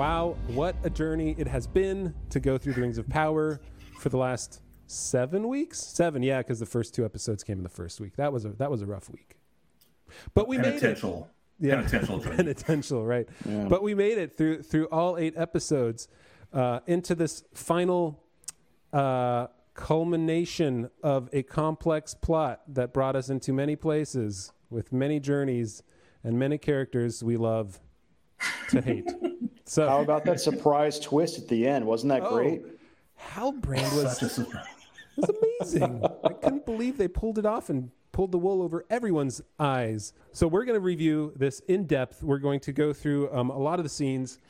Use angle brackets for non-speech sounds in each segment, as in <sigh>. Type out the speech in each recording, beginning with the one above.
Wow, what a journey it has been to go through the Rings of Power for the last seven weeks. Seven, yeah, because the first two episodes came in the first week. That was a that was a rough week. But we made it. Yeah, Penitential penitential, <laughs> right? But we made it through through all eight episodes uh, into this final uh, culmination of a complex plot that brought us into many places with many journeys and many characters we love to hate. So How about that surprise twist at the end? Wasn't that Oh, great? Halbrand was Such a surprise. It <laughs> was amazing. I couldn't believe they pulled it off and pulled the wool over everyone's eyes. So we're going to review this in depth. We're going to go through um, a lot of the scenes,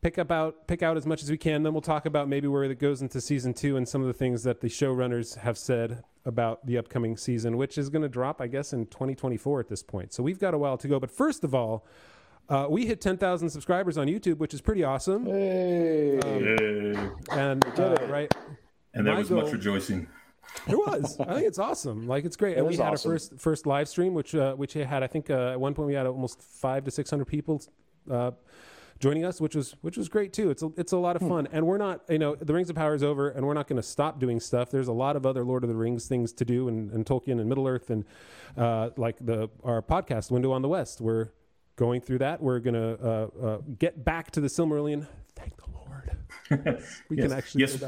pick up out pick out as much as we can. Then we'll talk about maybe where it goes into season two and some of the things that the showrunners have said about the upcoming season, which is going to drop, I guess, in 2024 at this point. So we've got a while to go. But first of all. Uh, we hit 10,000 subscribers on YouTube, which is pretty awesome. Hey. Yay. And uh, right, And there My was much rejoicing. There was. I think it's awesome. Like it's great. and we had awesome. our first first live stream, which uh, which had I think uh, at one point we had almost five to six hundred people uh, joining us, which was which was great too. It's a, it's a lot Hmm. of fun, and we're not you know the Rings of Power is over, and we're not going to stop doing stuff. There's a lot of other Lord of the Rings things to do, and, and Tolkien and Middle Earth, and uh, like the our podcast Window on the West. We're going through that. We're going to uh, uh, get back to the Silmarillion. Thank the Lord. <laughs> We Yes. can actually yes.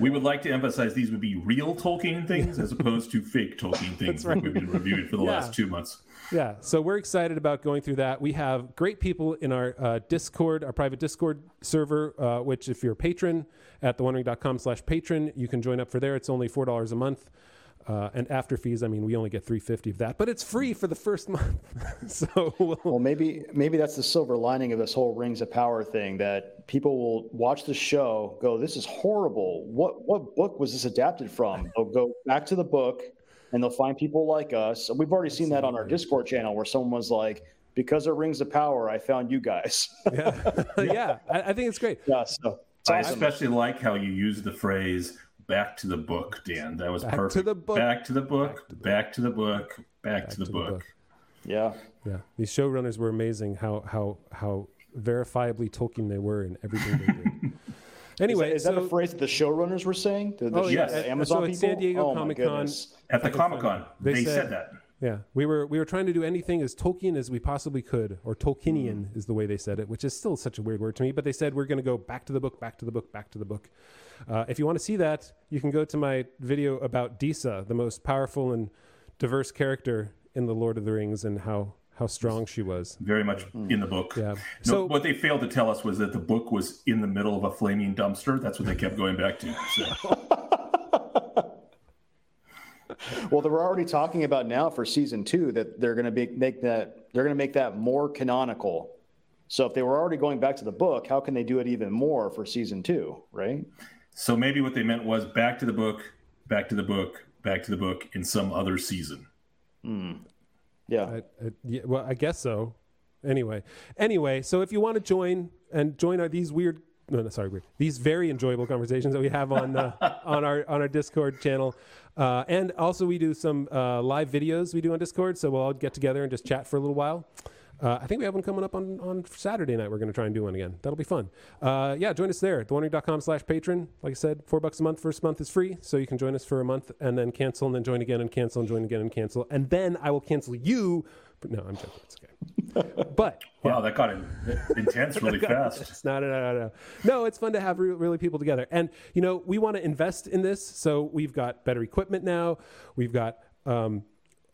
We would like to emphasize these would be real Tolkien <laughs> things as opposed to fake Tolkien <laughs> things that we've been reviewing for the Yeah. last two months. Yeah, so we're excited about going through that. We have great people in our uh, Discord, our private Discord server, uh, which if you're a patron at theonering.com slash patron, you can join up for there. It's only $4 a month. Uh, and after fees, I mean, we only get 350 of that, but it's free for the first <laughs> month. so we'll, Well, maybe maybe that's the silver lining of this whole Rings of Power thing that people will watch the show, go, "This is horrible. What what book was this adapted from?" <laughs> They'll go back to the book, and they'll find people like us. We've already seen that on our Discord channel where someone was like, "Because of Rings of Power, I found you guys." <laughs> yeah, yeah I, I think it's great. yeah, so it's I awesome. especially like how you use the phrase "back to the book," Dan. That was Back to perfect. the book. Back to the book. Back to the book. Back to the book. book. Yeah, Yeah, these showrunners were amazing. How how how verifiably Tolkien they were in everything they did. <laughs> Anyway, is that so, a phrase that the showrunners were saying? The, the Oh, sh- yes. the So Amazon at people. San Diego oh, my Comic-Con, goodness. At the Comic Con, They they, said- said that. Yeah, we were we were trying to do anything as Tolkien as we possibly could, or Tolkienian Hmm. is the way they said it, which is still such a weird word to me. But they said we're going to go back to the book, back to the book, back to the book. Uh, if you want to see that, you can go to my video about Disa, the most powerful and diverse character in the Lord of the Rings, and how how strong she was. Very much in the book. Yeah. No, So- what they failed to tell us was that the book was in the middle of a flaming dumpster. That's what they kept going back to. So, <laughs> Well, they were already talking about now for season two that they're going to be make that they're going to make that more canonical. So if they were already going back to the book, how can they do it even more for season two? Right? So maybe what they meant was back to the book, back to the book, back to the book in some other season. Yeah. I, I, yeah, well, I guess so. Anyway, anyway, so if you want to join and join our, these weird, no, no, sorry, weird, these very enjoyable conversations that we have on uh, <laughs> on our on our Discord channel, uh, and also we do some uh, live videos we do on Discord. So we'll all get together and just chat for a little while. Uh, I think we have one coming up on, on Saturday night. We're going to try and do one again. That'll be fun. Uh, yeah, join us there. TheOneRing.com slash patron. Like I said, four bucks a month. First month is free. So you can join us for a month and then cancel and then join again and cancel and join again and cancel. And then I will cancel you. But no, I'm joking. It's okay. <laughs> But Wow, that got intense <laughs> really fast. it's not, no, no, no. No, it's fun to have re- really people together. And, you know, we want to invest in this. So we've got better equipment now. We've got, um,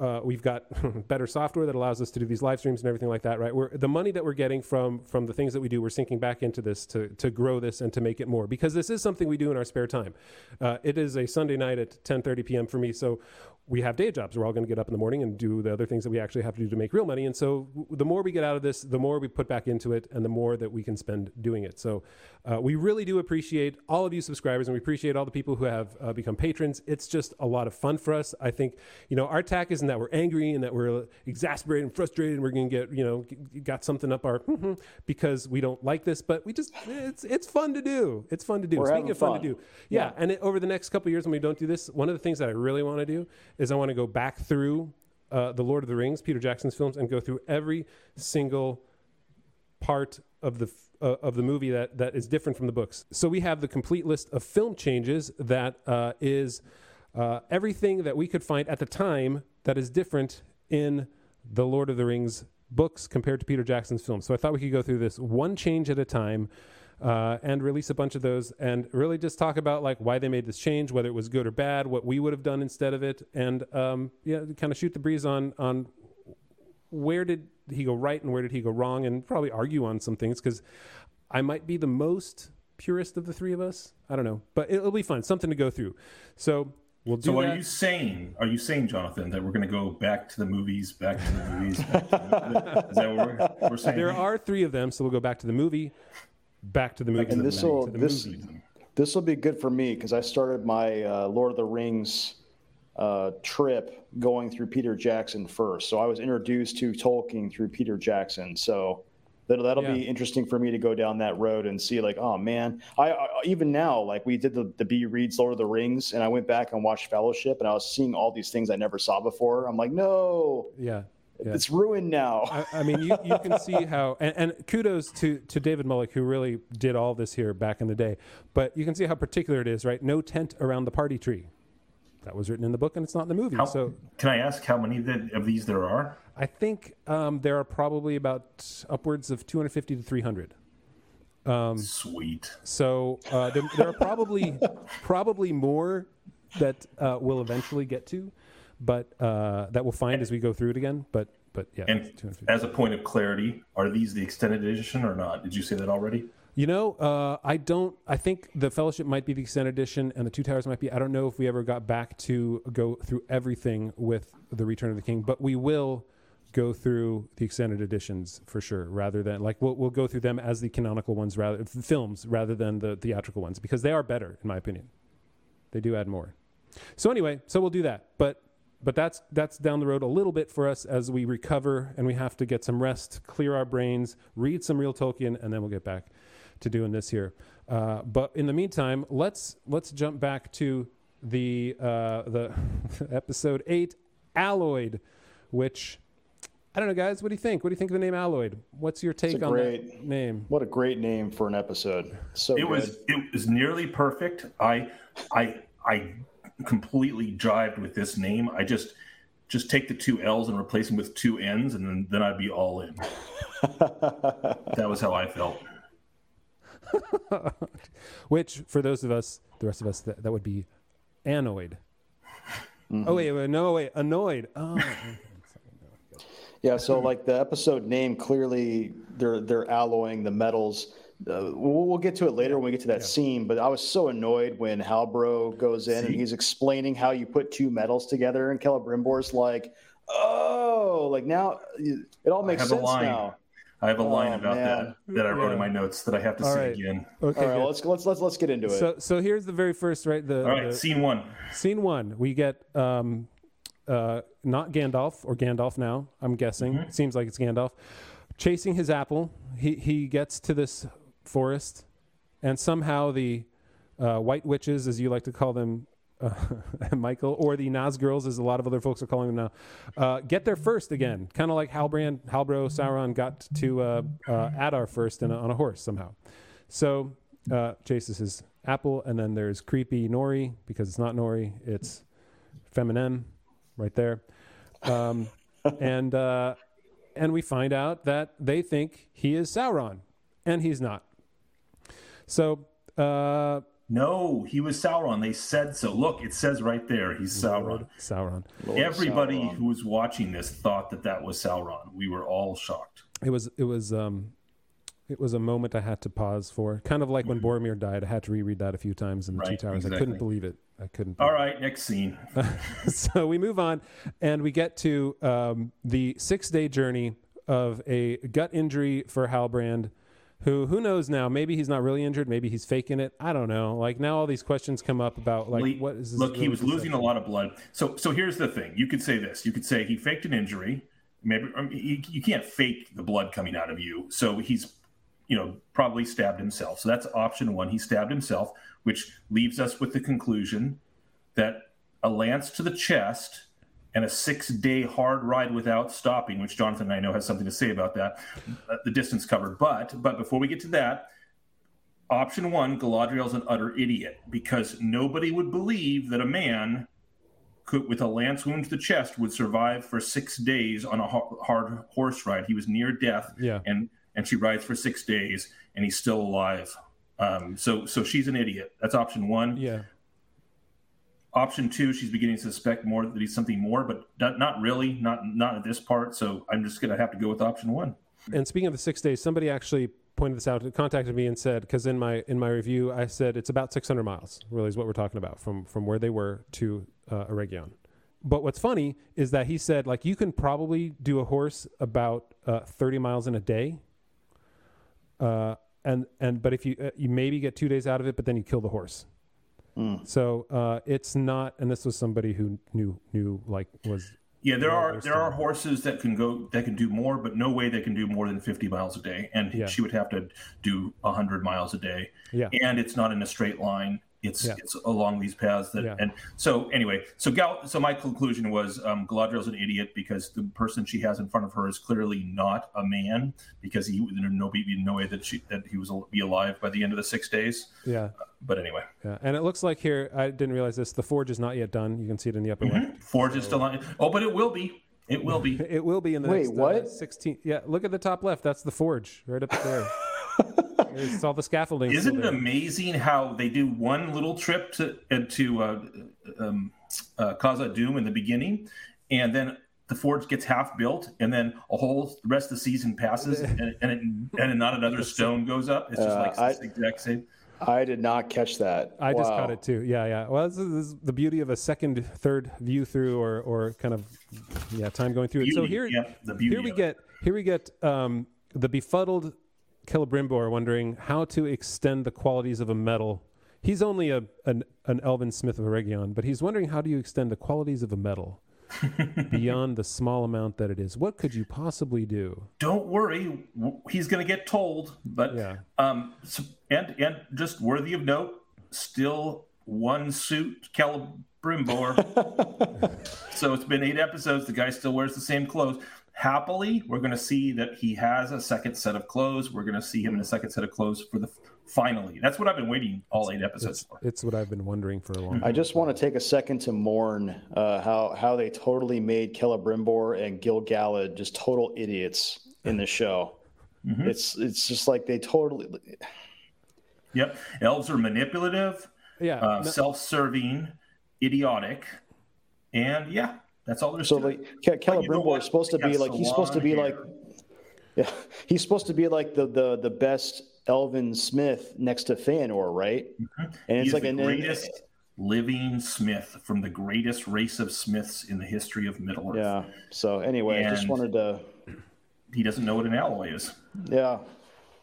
uh, we've got <laughs> better software that allows us to do these live streams and everything like that, right? We're, the money that we're getting from from the things that we do, we're sinking back into this to, to grow this and to make it more because this is something we do in our spare time. Uh, it is a Sunday night at 10:30 p.m. for me, so we have day jobs. We're all going to get up in the morning and do the other things that we actually have to do to make real money. And so w- the more we get out of this, the more we put back into it, and the more that we can spend doing it. So uh, we really do appreciate all of you subscribers, and we appreciate all the people who have uh, become patrons. It's just a lot of fun for us. I think you know our tack isn't that we're angry and that we're exasperated and frustrated, and we're going to get you know g- got something up our because we don't like this, but we just it's it's fun to do. It's fun to do. We're Speaking of fun, fun. to do, yeah. And it, over the next couple of years, when we don't do this, one of the things that I really want to do is I want to go back through uh, the Lord of the Rings, Peter Jackson's films, and go through every single part of the uh, of the movie that that is different from the books. So we have the complete list of film changes that uh, is uh, everything that we could find at the time that is different in the Lord of the Rings books compared to Peter Jackson's films. So I thought we could go through this one change at a time. Uh, and release a bunch of those and really just talk about like why they made this change whether it was good or bad what we would have done instead of it and um, yeah kind of shoot the breeze on on where did he go right and where did he go wrong and probably argue on some things because i might be the most purist of the three of us i don't know but it'll be fun something to go through so we'll do So that. are you saying? Are you saying, Jonathan, that we're going to go back to the movies, back to the movies? Back to the, is that what we're, we're saying? there are three of them so we'll go back to the movie back to the movie the this will this this will be good for me because I started my uh, Lord of the Rings uh, trip going through Peter Jackson first. So I was introduced to Tolkien through Peter Jackson. So that'll that'll be interesting for me to go down that road and see like, oh man, I, I even now like we did the the B reads Lord of the Rings and I went back and watched Fellowship and I was seeing all these things I never saw before. I'm like, no, yeah yeah. it's ruined now. I, I mean, you, you can see how, and, and kudos to, to David Mullick, who really did all this here back in the day. But you can see how particular it is, right? No tent around the party tree. That was written in the book, and it's not in the movie. How, so can I ask how many of these there are? I think um, there are probably about upwards of 250 to 300. Um, Sweet. So uh, there, there are probably probably more that uh, we'll eventually get to, but uh, that we'll find as we go through it again. But but yeah, And as a point of clarity, are these the extended edition or not? Did you say that already? You know, uh, I don't. I think the Fellowship might be the extended edition, and the Two Towers might be. I don't know if we ever got back to go through everything with the Return of the King, but we will go through the extended editions for sure. Rather than like we'll we'll go through them as the canonical ones, rather films rather than the theatrical ones, because they are better in my opinion. They do add more. So anyway, so we'll do that, but but that's that's down the road a little bit for us as we recover and we have to get some rest, clear our brains, read some real Tolkien, and then we'll get back to doing this here. Uh, but in the meantime, let's let's jump back to the uh, the <laughs> episode eight, Alloyed, which I don't know, guys. What do you think? What do you think of the name Alloyed? What's your take a on great- that name? What a great name for an episode. So It good. was it was nearly perfect. I I I completely jived with this name. I just just take the two L's and replace them with two N's, and then, then I'd be all in. <laughs> that was how I felt. <laughs> Which, for those of us, the rest of us, that, that would be annoyed. Mm-hmm. Oh wait, wait, no, wait, annoyed. Oh, <laughs> Yeah, so like the episode name clearly they're they're alloying the metals. Uh, we'll, we'll get to it later when we get to that scene, but I was so annoyed when Halbro goes in and he's explaining how you put two metals together, and Celebrimbor's like, "Oh, like now it all makes sense now." I have a line Oh, about man. that that I wrote Yeah. in my notes that I have to All say right. again. okay. All right, let's let's let's let's get into it. so, so here's the very first, right? The, All right, the scene one. scene one. We get um, uh, not Gandalf or Gandalf now. I'm guessing. Mm-hmm. It seems like it's Gandalf chasing his apple. He he gets to this forest, and somehow the uh, white witches, as you like to call them, uh, <laughs> Michael, or the Nazgirls, as a lot of other folks are calling them now, uh, get there first again. Kind of like Halbrand, Halbro, Sauron got to uh, uh, Adar first in a, on a horse somehow. So uh, chases his apple, and then there's creepy Nori because it's not Nori, it's feminine, right there, um, <laughs> and uh, and we find out that they think he is Sauron, and he's not. So uh, No, he was Sauron. They said so. Look, it says right there. He's Sauron. Sauron. Lord Everybody Sauron. who was watching this thought that that was Sauron. We were all shocked. It was it was um, it was a moment I had to pause for, kind of like when Boromir died. I had to reread that a few times in the Two Right, Towers. I couldn't believe it. I couldn't. All right, next scene. <laughs> so we move on and we get to um, the six day journey of a gut injury for Halbrand, who who knows now? Maybe he's not really injured. Maybe he's faking it. I don't know. Like now, all these questions come up about like Lee- what is this? Look, he was losing a lot of blood. So, so here's the thing: you could say this. You could say he faked an injury. Maybe I mean, you, you can't fake the blood coming out of you. So he's, you know, probably stabbed himself. So that's option one. He stabbed himself, which leaves us with the conclusion that a lance to the chest and a six day hard ride without stopping, which Jonathan I know has something to say about that, uh, the distance covered. But but before we get to that, option one, Galadriel's an utter idiot because nobody would believe that a man could, with a lance wound to the chest, would survive for six days on a hard horse ride. He was near death, yeah. and and she rides for six days, and he's still alive. Um, so so she's an idiot. That's option one. Yeah. Option two, she's beginning to suspect more that he's something more, but not, not really, not not at this part. So I'm just gonna have to go with option one. And speaking of the six days, somebody actually pointed this out, contacted me and said, because in my in my review I said it's about 600 miles. Really is what we're talking about from from where they were to uh, Eregion. But what's funny is that he said like you can probably do a horse about uh, 30 miles in a day. Uh, and and but if you uh, you maybe get two days out of it, but then you kill the horse. Mm. So uh, it's not, and this was somebody who knew knew like was. Yeah, there are there are horses that can go that can do more, but no way they can do more than fifty miles a day, and yeah. she would have to do hundred miles a day. Yeah, and it's not in a straight line. It's yeah. it's along these paths that yeah. and so anyway so Gal so my conclusion was um, Galadriel's an idiot because the person she has in front of her is clearly not a man because he would no be no way that she that he was be alive by the end of the six days. Yeah. Uh, but anyway. Yeah, and it looks like here I didn't realize this. The forge is not yet done. You can see it in the upper mm-hmm. left. Forge so. is still on. Oh, but it will be. It will be. <laughs> it will be in the wait. Next, uh, what? Uh, Sixteen. Yeah. Look at the top left. That's the forge right up there. <laughs> it's all the scaffolding. Isn't it amazing how they do one little trip to uh, to uh, um, uh, Khazad-dûm in the beginning, and then the forge gets half built, and then a whole rest of the season passes, <laughs> and and, it, and not another stone goes up. It's just like uh, I, exact same. I did not catch that. I wow. just caught it too. Yeah, yeah. Well, this is, this is, the beauty of a second, third view through, or or kind of yeah, time going through beauty, it. So here, yeah, here we get here we get um, the befuddled Celebrimbor wondering how to extend the qualities of a metal. He's only a an, an elven smith of Eregion, but he's wondering how do you extend the qualities of a metal <laughs> beyond the small amount that it is. What could you possibly do? Don't worry, he's going to get told. But yeah. um, so, and and just worthy of note, still one suit Celebrimbor. <laughs> so it's been eight episodes. The guy still wears the same clothes happily, we're going to see that he has a second set of clothes. We're going to see him in a second set of clothes for the finally. That's what I've been waiting all eight episodes it's, for. It's what I've been wondering for a long time. I just want to take a second to mourn uh, how how they totally made Celebrimbor and Gil Galad just total idiots in the show. Mm-hmm. It's it's just like they totally. Yep, elves are manipulative, yeah, uh, no. self-serving, idiotic, and yeah, that's all there's so to like Ke- Celebrimbor is supposed to be like he's supposed to be hair. like <laughs> yeah he's supposed to be like the the the best Elven Smith next to Feanor, right? Mm-hmm. And it's like the greatest living Smith from the greatest race of Smiths in the history of Middle Earth. Yeah. So anyway, and I just wanted to. He doesn't know what an alloy is. Yeah.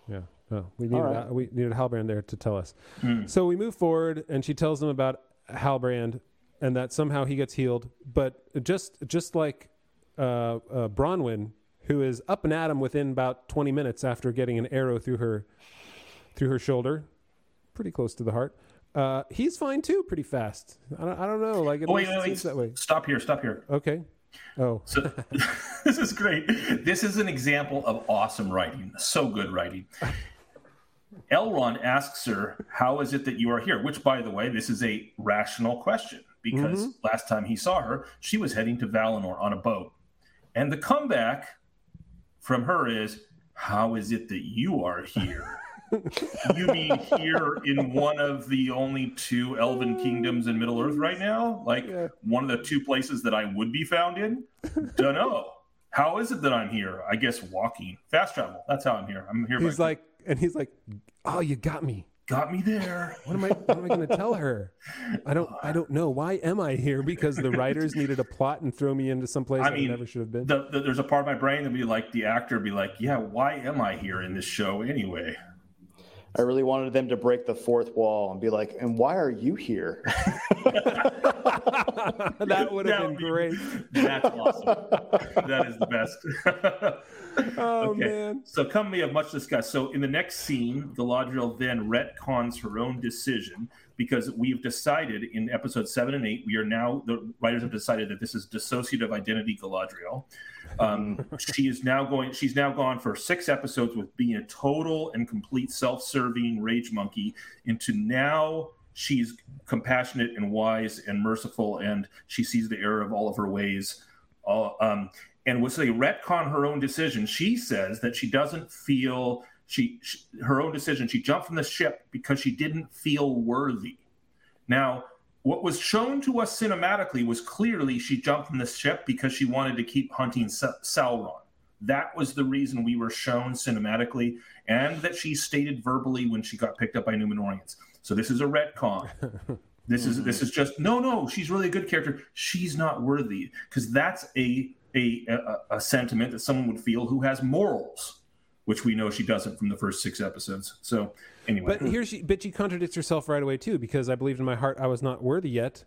Yeah. Oh, we needed right. we needed Halbrand there to tell us. Mm. So we move forward, and she tells them about Halbrand and that somehow he gets healed. But just just like uh, uh, Bronwyn, who is up and at him within about 20 minutes after getting an arrow through her through her shoulder, pretty close to the heart. Uh, he's fine too, pretty fast. I don't, I don't know. Like, it oh, wait, wait, wait. that way. Stop here. Stop here. Okay. Oh, so <laughs> this is great. This is an example of awesome writing. So good writing. Elrond asks her, "How is it that you are here?" Which, by the way, this is a rational question because mm-hmm. last time he saw her, she was heading to Valinor on a boat. And the comeback from her is, How is it that you are here? <laughs> you mean here in one of the only two elven kingdoms in Middle Earth right now? Like yeah. one of the two places that I would be found in? Dunno. How is it that I'm here? I guess walking. Fast travel. That's how I'm here. I'm here. He's like, and he's like, Oh, you got me got me there. What am I? What am I going to tell her? I don't. I don't know. Why am I here? Because the writers needed a plot and throw me into some place I, mean, I never should have been. The, the, there's a part of my brain that would be like the actor be like, yeah, why am I here in this show anyway? I really wanted them to break the fourth wall and be like, and why are you here? <laughs> that would have been great. That's awesome. that is the best. <laughs> oh okay. man. So come we have much discussed. So in the next scene, the Galadriel then retcons her own decision because we've decided in episode seven and eight, we are now the writers have decided that this is dissociative identity Galadriel. Um, <laughs> she is now going. She's now gone for six episodes with being a total and complete self-serving rage monkey into now she's compassionate and wise and merciful, and she sees the error of all of her ways. Uh, um, and was a retcon her own decision. She says that she doesn't feel she, she, her own decision. She jumped from the ship because she didn't feel worthy. Now, what was shown to us cinematically was clearly she jumped from the ship because she wanted to keep hunting Sa- Sauron. That was the reason we were shown cinematically, and that she stated verbally when she got picked up by Numenoreans. So this is a retcon. <laughs> This is this is just no, no. She's really a good character. She's not worthy because that's a, a a a sentiment that someone would feel who has morals, which we know she doesn't from the first six episodes. So anyway, But here she, but she contradicts herself right away too, because I believed in my heart I was not worthy yet,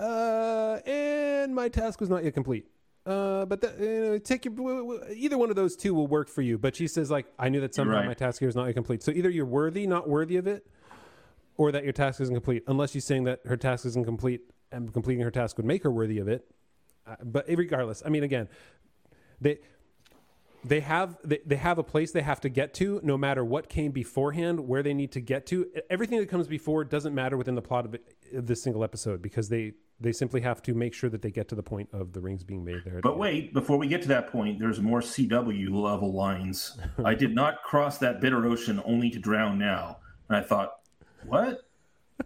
uh, and my task was not yet complete. Uh, but the, you know, take your either one of those two will work for you. But she says like, I knew that somehow right. my task here was not yet complete. So either you're worthy, not worthy of it, or that your task isn't complete. Unless she's saying that her task isn't complete, and completing her task would make her worthy of it. Uh, but regardless, I mean, again, they they have they, they have a place they have to get to no matter what came beforehand where they need to get to everything that comes before doesn't matter within the plot of, it, of this single episode because they they simply have to make sure that they get to the point of the rings being made there But wait, before we get to that point, there's more CW level lines. I did not cross that bitter ocean only to drown now. And I thought, what?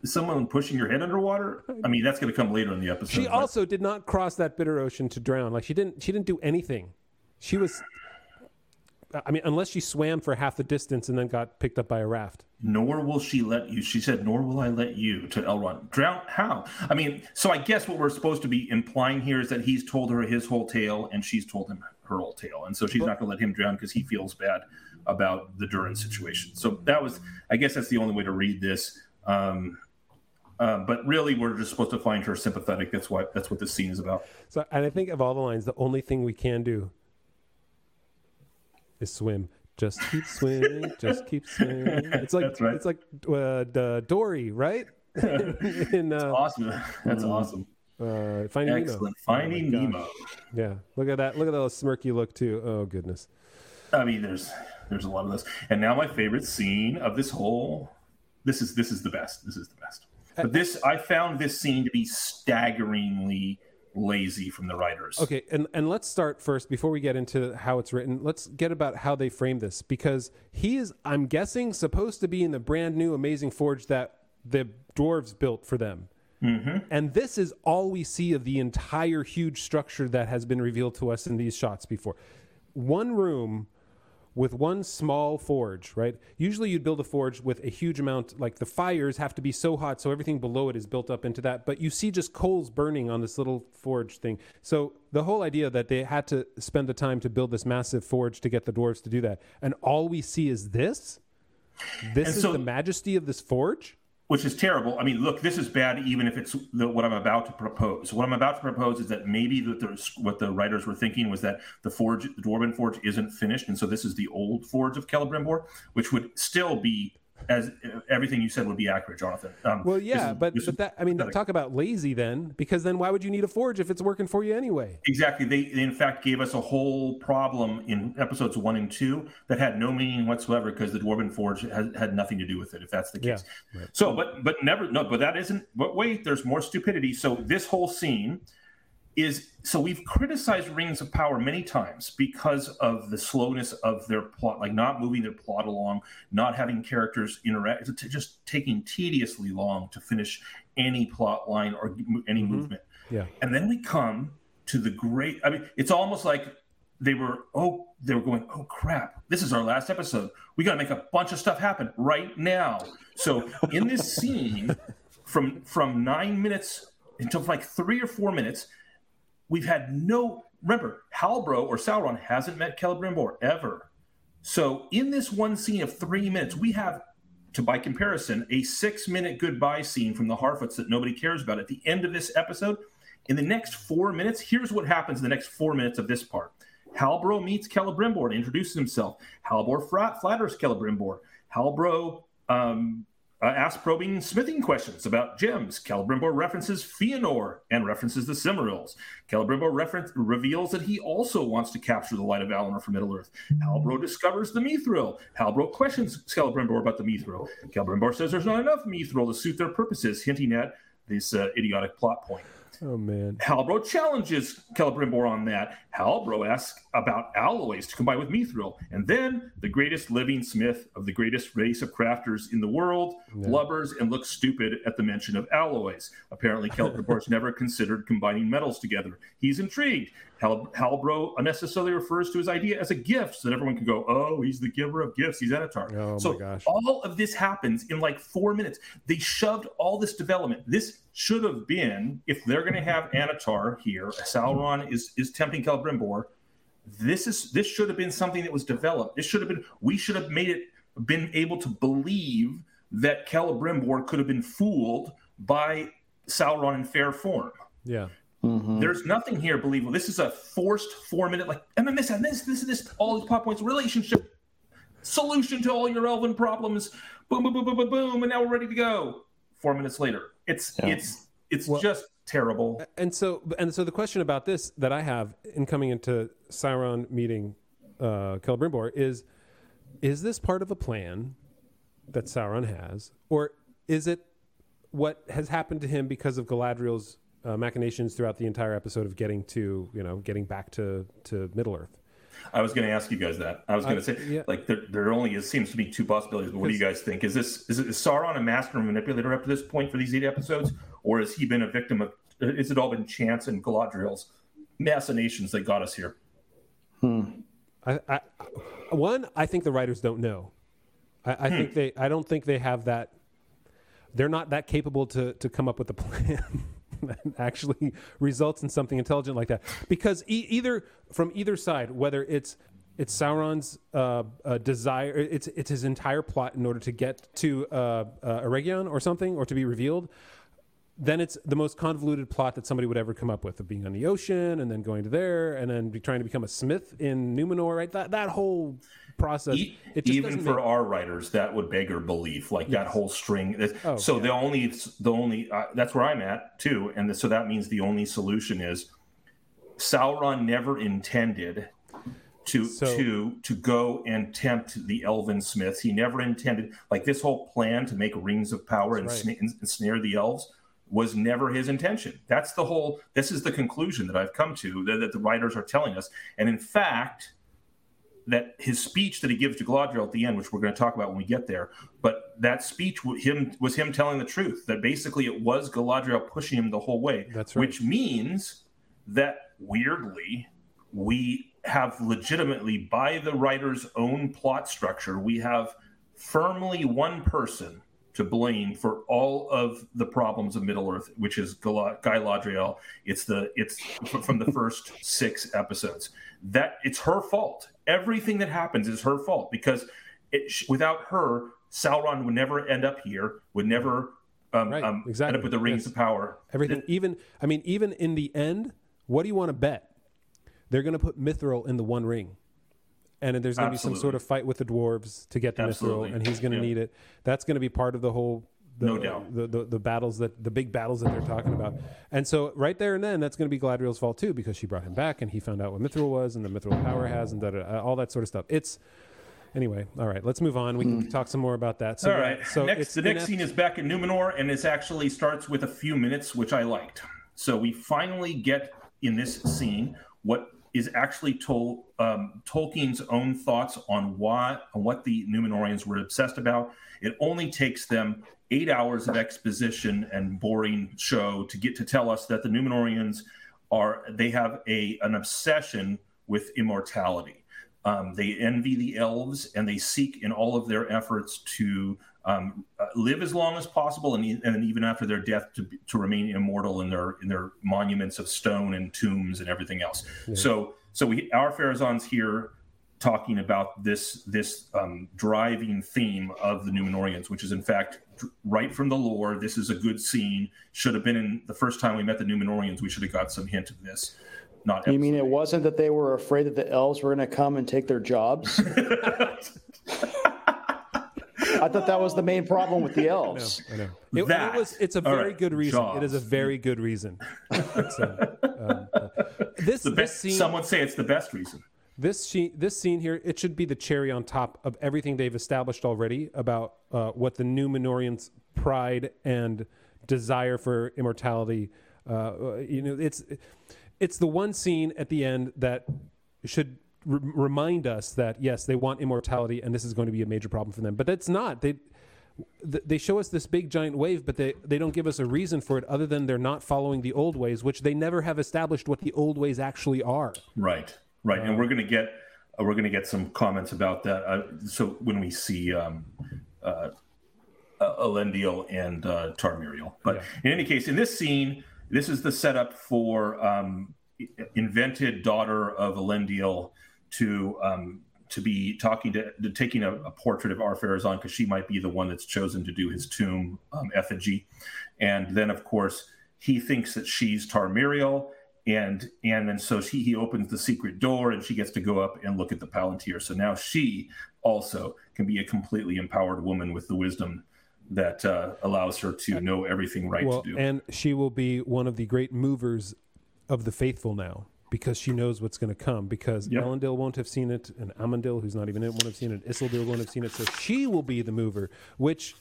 Is someone pushing your head underwater? I mean, that's going to come later in the episode. she but- also did not cross that bitter ocean to drown like she didn't she didn't do anything she was i mean unless she swam for half the distance and then got picked up by a raft nor will she let you. She said, nor will I let you to Elrond. Drown? How? I mean, so I guess what we're supposed to be implying here is that he's told her his whole tale and she's told him her whole tale. And so she's not going to let him drown because he feels bad about the Durin situation. So that was, I guess that's the only way to read this. Um, uh, but really, we're just supposed to find her sympathetic. That's what that's what this scene is about. so and i think of all the lines the only thing we can do is swim just keep swimming just keep swimming <laughs> it's like right. it's like uh, the dory right <laughs> in uh, Awesome. That's awesome. uh, finding Excellent. nemo Finding gosh. Nemo. yeah look at that look at that smirky look too oh goodness I mean, there's there's a lot of this. And now my favorite scene of this whole this is this is the best. This is the best. But this I found this scene to be staggeringly lazy from the writers. Okay, and, and let's start first before we get into how it's written. Let's get about how they frame this because he is, I'm guessing, supposed to be in the brand new amazing forge that the dwarves built for them. Mm-hmm. And this is all we see of the entire huge structure that has been revealed to us in these shots before. One room with one small forge, right? Usually you'd build a forge with a huge amount, like the fires have to be so hot, so everything below it is built up into that. But you see just coals burning on this little forge thing. So the whole idea that they had to spend the time to build this massive forge to get the dwarves to do that, and all we see is this. This And is so- the majesty of this forge. Which is terrible. I mean, look, this is bad, even if it's the, what I'm about to propose. What I'm about to propose is that maybe what the writers were thinking was that the forge, the Dwarven forge, isn't finished, and so this is the old forge of Celebrimbor, which would still be as everything you said would be accurate, Jonathan. Um, Well, yeah, is- but but that I mean, pathetic. talk about lazy then, because then why would you need a forge if it's working for you anyway? Exactly. They, they, in fact, gave us a whole problem in episodes one and two that had no meaning whatsoever because the Dwarven Forge had, had nothing to do with it, if that's the case. Yeah, So, but but never no, but that isn't. But wait, there's more stupidity. So this whole scene is so we've criticized Rings of Power many times because of the slowness of their plot, like not moving their plot along, not having characters interact, just taking tediously long to finish any plot line or any mm-hmm. movement. Yeah. And then we come to the great. I mean, it's almost like they were. Oh, they were going. Oh crap! This is our last episode. We got to make a bunch of stuff happen right now. So in this scene, <laughs> from from nine minutes until like three or four minutes, we've had no. Remember, Halbro or Sauron hasn't met Celebrimbor ever. So in this one scene of three minutes, we have, to by comparison, a six-minute goodbye scene from the Harfoots that nobody cares about. At the end of this episode, in the next four minutes, here's what happens in the next four minutes of this part. Halbro meets Celebrimbor and introduces himself. Halbor flatters Celebrimbor. Halbro um, uh, asks probing smithing questions about gems. Celebrimbor references Fëanor and references the Silmarils. Celebrimbor reference, reveals that he also wants to capture the light of Valinor for Middle Earth. Halbro discovers the Mithril. Halbro questions Celebrimbor about the Mithril. Celebrimbor says there's not enough Mithril to suit their purposes, hinting at this uh, idiotic plot point. Oh man. Halbro challenges Celebrimbor on that. Halbro asks about alloys to combine with Mithril. And then the greatest living smith of the greatest race of crafters in the world yeah. blubbers and looks stupid at the mention of alloys. Apparently, Celebrimbor's <laughs> never considered combining metals together. He's intrigued. Hal- Halbro unnecessarily refers to his idea as a gift so that everyone can go, oh, he's the giver of gifts. He's Annatar. Oh, so all of this happens in like four minutes. They shoved all this development. This should have been, if they're going to have Annatar here, Sauron is, is tempting Celebrimbor. This is this should have been something that was developed. This should have been we should have made it been able to believe that Celebrimbor could have been fooled by Sauron in fair form. Yeah. Mm-hmm. There's nothing here believable. This is a forced four minute, like, and then this, and this, this, this, all these plot points, relationship, solution to all your elven problems. Boom, boom, boom, boom, boom, boom, and now we're ready to go. Four minutes later, it's yeah. it's it's well, just terrible. And so, and so, the question about this that I have in coming into Sauron meeting uh, Celebrimbor is: Is this part of a plan that Sauron has, or is it what has happened to him because of Galadriel's uh, machinations throughout the entire episode of getting to you know getting back to to Middle Earth. I was going to ask you guys that. I was going to say, yeah. like, there, there only is, seems to be two possibilities. But what do you guys think? Is this is, it, is Sauron a master manipulator up to this point for these eight episodes, or has he been a victim of? Is it all been chance and Galadriel's machinations that got us here? Hmm. I, I, one, I think the writers don't know. I, I hmm. think they. I don't think they have that. They're not that capable to to come up with a plan. <laughs> <laughs> actually results in something intelligent like that. Because e- either from either side, whether it's it's Sauron's uh, uh, desire, it's it's his entire plot in order to get to uh, uh Eregion or something, or to be revealed. Then it's the most convoluted plot that somebody would ever come up with of being on the ocean and then going to there and then be trying to become a smith in Numenor, right? That that whole process. E- even for make... our writers, that would beggar belief. Like yes. that whole string. Oh, so yeah. the only, the only, uh, that's where I'm at too. And the, so that means the only solution is Sauron never intended to so, to to go and tempt the elven smiths. He never intended like this whole plan to make rings of power and, right. sn- and, snare the elves was never his intention. That's the whole. This is the conclusion that I've come to that, that the writers are telling us. And in fact, that his speech that he gives to Galadriel at the end, which we're going to talk about when we get there, but that speech him was him telling the truth. That basically it was Galadriel pushing him the whole way. That's right. Which means that weirdly we have legitimately, by the writer's own plot structure, we have firmly one person to blame for all of the problems of Middle Earth, which is Galadriel. It's the it's from the <laughs> first six episodes that it's her fault. Everything that happens is her fault because it, without her, Sauron would never end up here. Would never um, right, um, exactly. end up with the rings yes. of power. Everything, it, even I mean, even in the end, what do you want to bet? They're going to put Mithril in the One Ring and there's going to be some sort of fight with the dwarves to get the Absolutely. mithril, and he's going to need it. That's going to be part of the whole. The, no doubt. The, the, the, battles that the big battles that they're talking about, and so right there and then that's going to be Galadriel's fault too because she brought him back and he found out what mithril was and the mithril power has and da, da, da, all that sort of stuff. It's anyway. All right, let's move on. We can hmm. talk some more about that. So, all right. So next, the next scene is back in Numenor, and it actually starts with a few minutes, which I liked. So we finally get in this scene what is actually Tol, um, Tolkien's own thoughts on what on what the Numenoreans were obsessed about. It only takes them eight hours of exposition and boring show to get to tell us that the Numenoreans are they have a an obsession with immortality. Um, they envy the elves and they seek in all of their efforts to um, uh, live as long as possible, and, and even after their death, to, to remain immortal in their in their monuments of stone and tombs and everything else. Yeah. So, so we Ar-Pharazôn's here talking about this this um, driving theme of the Numenoreans, which is in fact right from the lore. This is a good scene. Should have been in the first time we met the Numenoreans. We should have got some hint of this. Not you mean it wasn't that they were afraid that the elves were going to come and take their jobs? <laughs> I thought that was the main problem with the <laughs> elves. I know. It, That- it was, it's a all very right, good reason. It is a very good reason. So, um, uh, this The this best, scene, some would say it's the best reason. this scene, this scene here, it should be the cherry on top of everything they've established already about uh, what the Numenoreans' pride and desire for immortality. Uh, you know, it's it's the one scene at the end that should r- remind us that yes, they want immortality, and this is going to be a major problem for them. But that's not they. th- They show us this big giant wave, but they, they don't give us a reason for it other than they're not following the old ways, which they never have established what the old ways actually are. Right, right, and we're going to get uh, we're going to get some comments about that. Uh, so when we see um, uh, uh, Elendil and uh, Tarmiriel, but in any case, in this scene, this is the setup for um, invented daughter of Elendil to um, to be talking to, to taking a, a portrait of Ar-Pharazôn because she might be the one that's chosen to do his tomb um, effigy, and then of course he thinks that she's Tarmiriel, and and then so she he opens the secret door and she gets to go up and look at the Palantir. So now she also can be a completely empowered woman with the wisdom that uh, allows her to know everything right Well, to do. and she will be one of the great movers of the faithful now because she knows what's going to come. Because Yep. Elendil won't have seen it, and Amandil, who's not even in it, won't have seen it. Isildur won't have seen it, so she will be the mover, which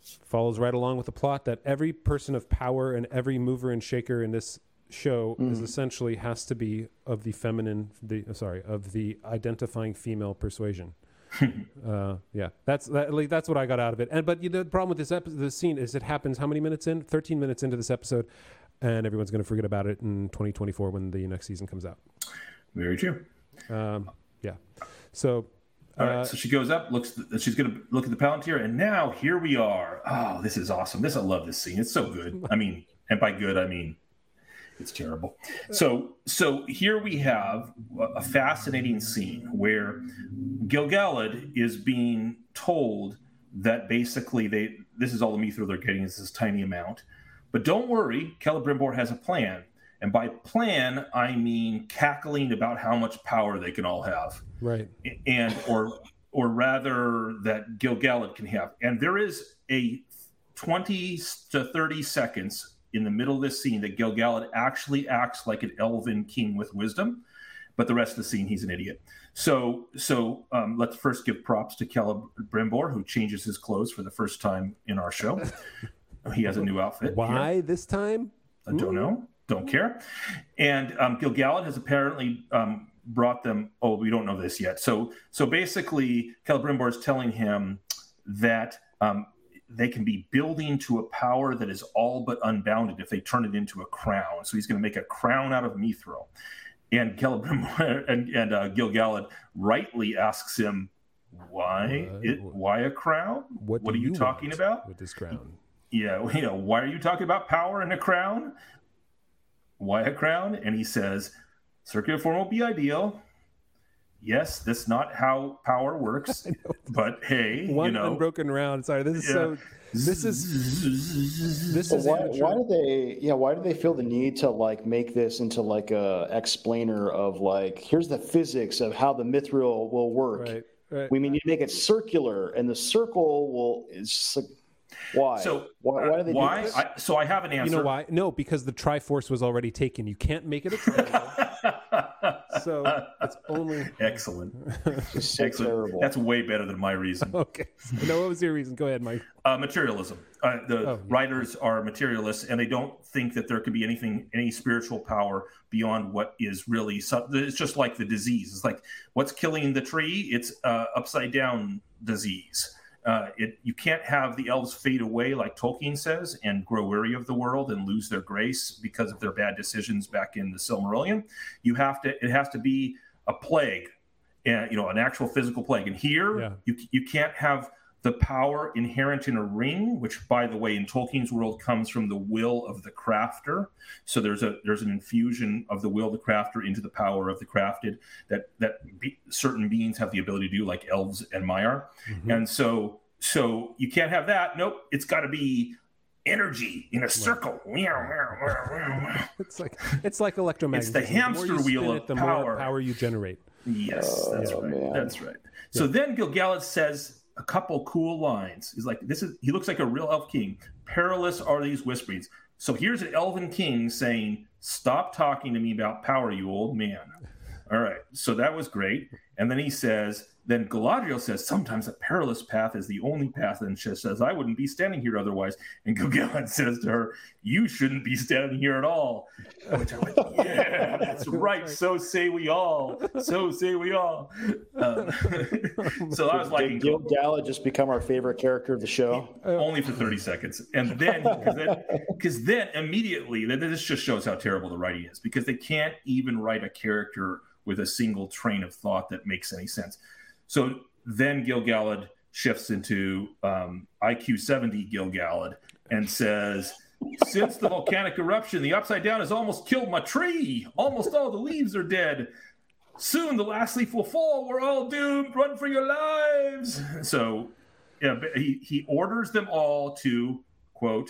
follows right along with the plot that every person of power and every mover and shaker in this show is essentially has to be of the feminine, the sorry, of the identifying female persuasion. <laughs> uh, yeah, that's that, like, that's what I got out of it. And but you know, the problem with this episode, this scene is it happens how many minutes in? Thirteen minutes into this episode, and everyone's going to forget about it in 2024 when the next season comes out. Very true. Um, yeah, so All right, uh, so she goes up, looks. She's going to look at the Palantir, and now here we are. Oh, this is awesome. This I love this scene. It's so good. I mean, and by good I mean it's terrible. So, so here we have a a fascinating scene where Gilgalad is being told that basically they this is all the mithril they're getting is this tiny amount, but don't worry, Celebrimbor has a plan. And by plan, I mean cackling about how much power they can all have right, and or or rather that Gilgalad can have. And there is a 20 to 30 seconds in the middle of this scene that Gilgalad actually acts like an elven king with wisdom, but the rest of the scene he's an idiot. So so um, let's first give props to Celebrimbor who changes his clothes for the first time in our show. He has a new outfit. why this time? I don't know. Don't care. And um, Gilgalad has apparently um, brought them. Oh, we don't know this yet. So, so basically, Celebrimbor is telling him that um, they can be building to a power that is all but unbounded if they turn it into a crown. So he's going to make a crown out of Mithril. And Celebrimbor <laughs> and, and uh, Gilgalad rightly asks him, "Why? Uh, it, why a crown? What, What are you talking about?" with this crown? Yeah, <laughs> you know, why are you talking about power and a crown? Why a crown? And he says, circular form will be ideal. Yes, that's not how power works. <laughs> but hey, One you know, unbroken round. Sorry, this is Yeah. so. This is this But is why, why do they yeah why do they feel the need to like make this into like a explainer of like here's the physics of how the mithril will work right, right. we mean you make it circular and the circle will it's like, why so why, why do they why? do this? I, so I have an answer. You know why? No, because the Triforce was already taken. You can't make it a triangle. <laughs> so it's only Excellent. <laughs> It's so Excellent. terrible That's way better than my reason. <laughs> okay. No, what was your reason? Go ahead, Mike. Uh, materialism. Uh, the Oh, yeah. writers are materialists, and they don't think that there could be anything, any spiritual power beyond what is really. So, it's just like the disease. It's like what's killing the tree? It's uh, upside down disease. Uh, it, you can't have the elves fade away like Tolkien says and grow weary of the world and lose their grace because of their bad decisions back in the Silmarillion. You have to. It has to be a plague, and you know, an actual physical plague. And here, Yeah. you you can't have the power inherent in a ring, which, by the way, in Tolkien's world comes from the will of the crafter. So there's a there's an infusion of the will of the crafter into the power of the crafted that that be, certain beings have the ability to do, like elves and Maiar. Mm-hmm. And so so you can't have that. Nope, it's got to be energy in a circle. It's like it's like electromagnetism. It's the hamster you spin wheel it, of the power. more power you generate. Yes, that's Oh, right. man. That's right. So then Gilgalad says, a couple cool lines. He's like, this is he looks like a real elf king. Perilous are these whisperings. So here's an elven king saying, Stop talking to me about power, you old man. All right. So that was great. And then he says, then Galadriel says, sometimes a perilous path is the only path. And she says, I wouldn't be standing here otherwise. And <laughs> Gilgalad says to her, you shouldn't be standing here at all. Which I'm like, yeah, <laughs> that's right. So say we all. So say we all. Um, <laughs> so I was like, Did Gilgalad just become our favorite character of the show? Only for 30 seconds. And then, because then, then immediately, this just shows how terrible the writing is because they can't even write a character with a single train of thought that makes any sense. So then Gilgalad shifts into um, IQ 70 Gilgalad and says, Since the volcanic eruption, the upside down has almost killed my tree. Almost all the leaves are dead. Soon the last leaf will fall. We're all doomed. Run for your lives. So yeah, he, he orders them all to, quote,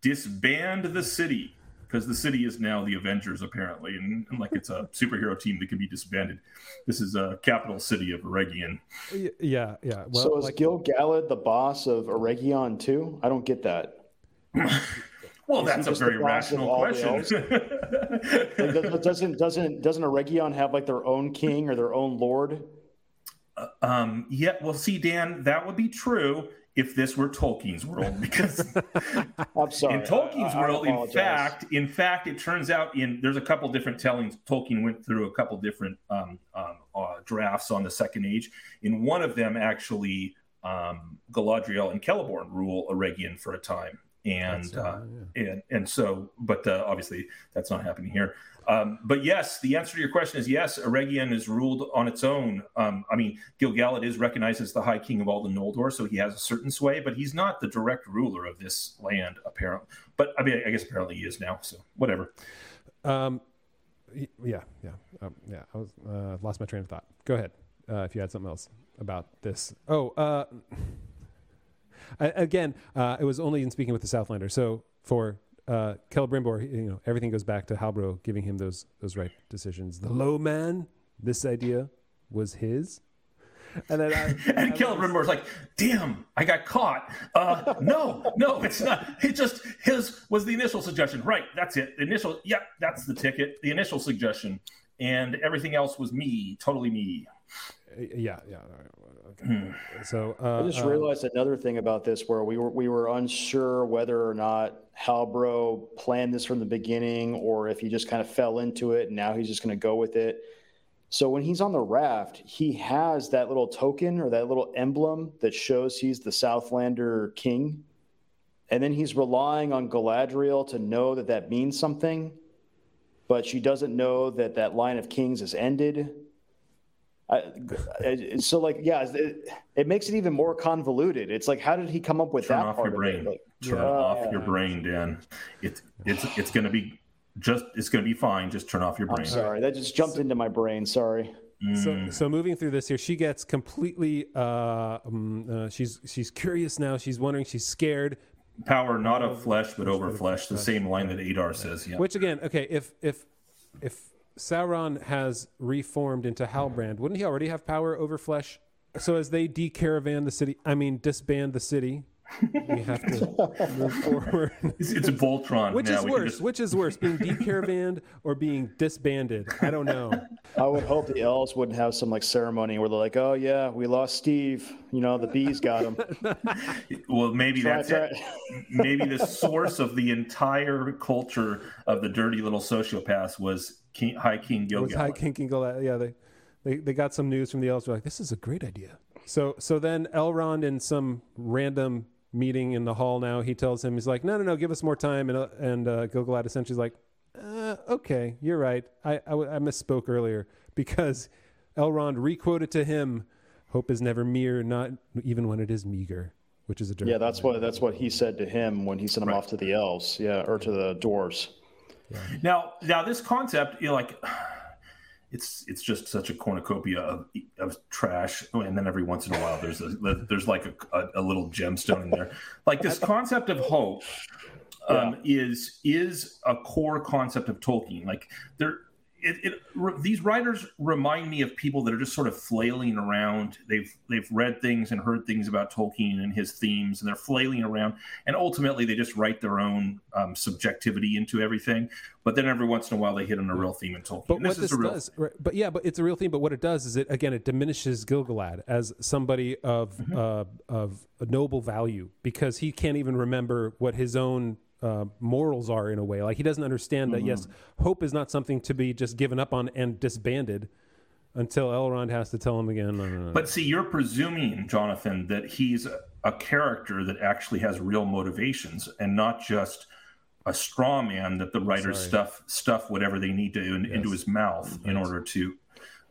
disband the city because the city is now the Avengers apparently, and, and, like it's a <laughs> superhero team that can be disbanded. This is a capital city of Eregion. Yeah, yeah. Well, so is like, Gil-galad the boss of Eregion too? I don't get that. <laughs> well, that's a very rational question. <laughs> doesn't doesn't doesn't Eregion have like their own king or their own lord? Uh, um, yeah. Well, see, Dan, that would be true if this were Tolkien's world because <laughs> I'm sorry. in Tolkien's I, world, in fact, in fact, it turns out in there's a couple different tellings. Tolkien went through a couple different um, um, uh, drafts on the Second Age. In one of them, actually, um, Galadriel and Celeborn rule Eregion for a time, and uh, uh, yeah. and and so, but uh, obviously that's not happening here. Um, but yes, the answer to your question is yes. Eregion is ruled on its own. Um, I mean, Gilgalad is recognized as the High King of all the Noldor, so he has a certain sway, but he's not the direct ruler of this land, apparently. But I mean, I guess apparently he is now. So whatever. Um, yeah, yeah, um, yeah. I was uh, lost my train of thought. Go ahead uh, if you had something else about this. Oh, uh, <laughs> again, uh, it was only in speaking with the Southlander. So for uh, Celebrimbor, you know, everything goes back to Halbro giving him those those right decisions. The low man, this idea was his. And then I, <laughs> and Celebrimbor's like, "Damn, I got caught." Uh, <laughs> no, no, it's not. It just his was the initial suggestion. Right, that's it. The initial, yep, that's the ticket. The initial suggestion, and everything else was me, totally me. Yeah, yeah. Okay. Hmm. So uh, I just uh, realized uh, another thing about this, where we were we were unsure whether or not Halbro planned this from the beginning, or if he just kind of fell into it and now he's just going to go with it. So when he's on the raft, he has that little token or that little emblem that shows he's the Southlander king, and then he's relying on Galadriel to know that that means something, but she doesn't know that that line of kings has ended so like yeah it, it, makes it even more convoluted it's like how did he come up with that? turn that off your brain like, turn yeah. off your brain dan it's it's it's going to be just it's going to be fine just turn off your brain I'm sorry that just jumped so, into my brain sorry so, mm. so moving through this here, she gets completely. Uh, um, uh, she's she's curious now. She's wondering. She's scared. Power not of flesh, but over flesh. The same line that Adar says. Yeah. Which again, okay, if if if Sauron has reformed into Halbrand, wouldn't he already have power over flesh? So as they decaravan the city, I mean disband the city, we have to move <laughs> forward. It's, it's a Voltron. Which now. is worse? Just... Which is worse, being decaravaned or being disbanded? I don't know. I would hope the elves wouldn't have some like ceremony where they're like, "Oh yeah, we lost Steve. You know, the bees got him." <laughs> well, maybe try, that's try. it. maybe the source of the entire culture of the dirty little sociopaths was King, High King Gilgalad. It was High King Gilgalad. Yeah, they, they they got some news from the elves. They're like, this is a great idea. So so then Elrond in some random meeting in the hall now, he tells him he's like, no no no, give us more time. And uh, and uh, Gilgalad essentially is like, uh, okay, you're right. I, I I misspoke earlier because Elrond requoted to him, "Hope is never mere, not even when it is meager." Which is a yeah. That's what that's what he said to him when he sent him right. off to the elves. Yeah, or to the dwarves. Now, now this concept, you know, like it's it's just such a cornucopia of, of trash, and then every once in a while there's a there's like a, a, a little gemstone in there. Like this concept of hope um, yeah. is is a core concept of Tolkien. Like there, it, it, these writers remind me of people that are just sort of flailing around. They've they've read things and heard things about Tolkien and his themes, and they're flailing around. And ultimately, they just write their own um, subjectivity into everything. But then every once in a while, they hit on a real theme in Tolkien. But And what this real, does, right, but yeah, but it's a real theme. But what it does is it again it diminishes Gilgalad as somebody of Mm-hmm. uh, of a noble value because he can't even remember what his own uh, morals are in a way. Like he doesn't understand that yes, Mm-hmm. hope is not something to be just given up on and disbanded until Elrond has to tell him again. No, no, no. But see, you're presuming, Jonathan, that he's a, character that actually has real motivations and not just a straw man that the writers Sorry. stuff stuff whatever they need to in, into his mouth in order to.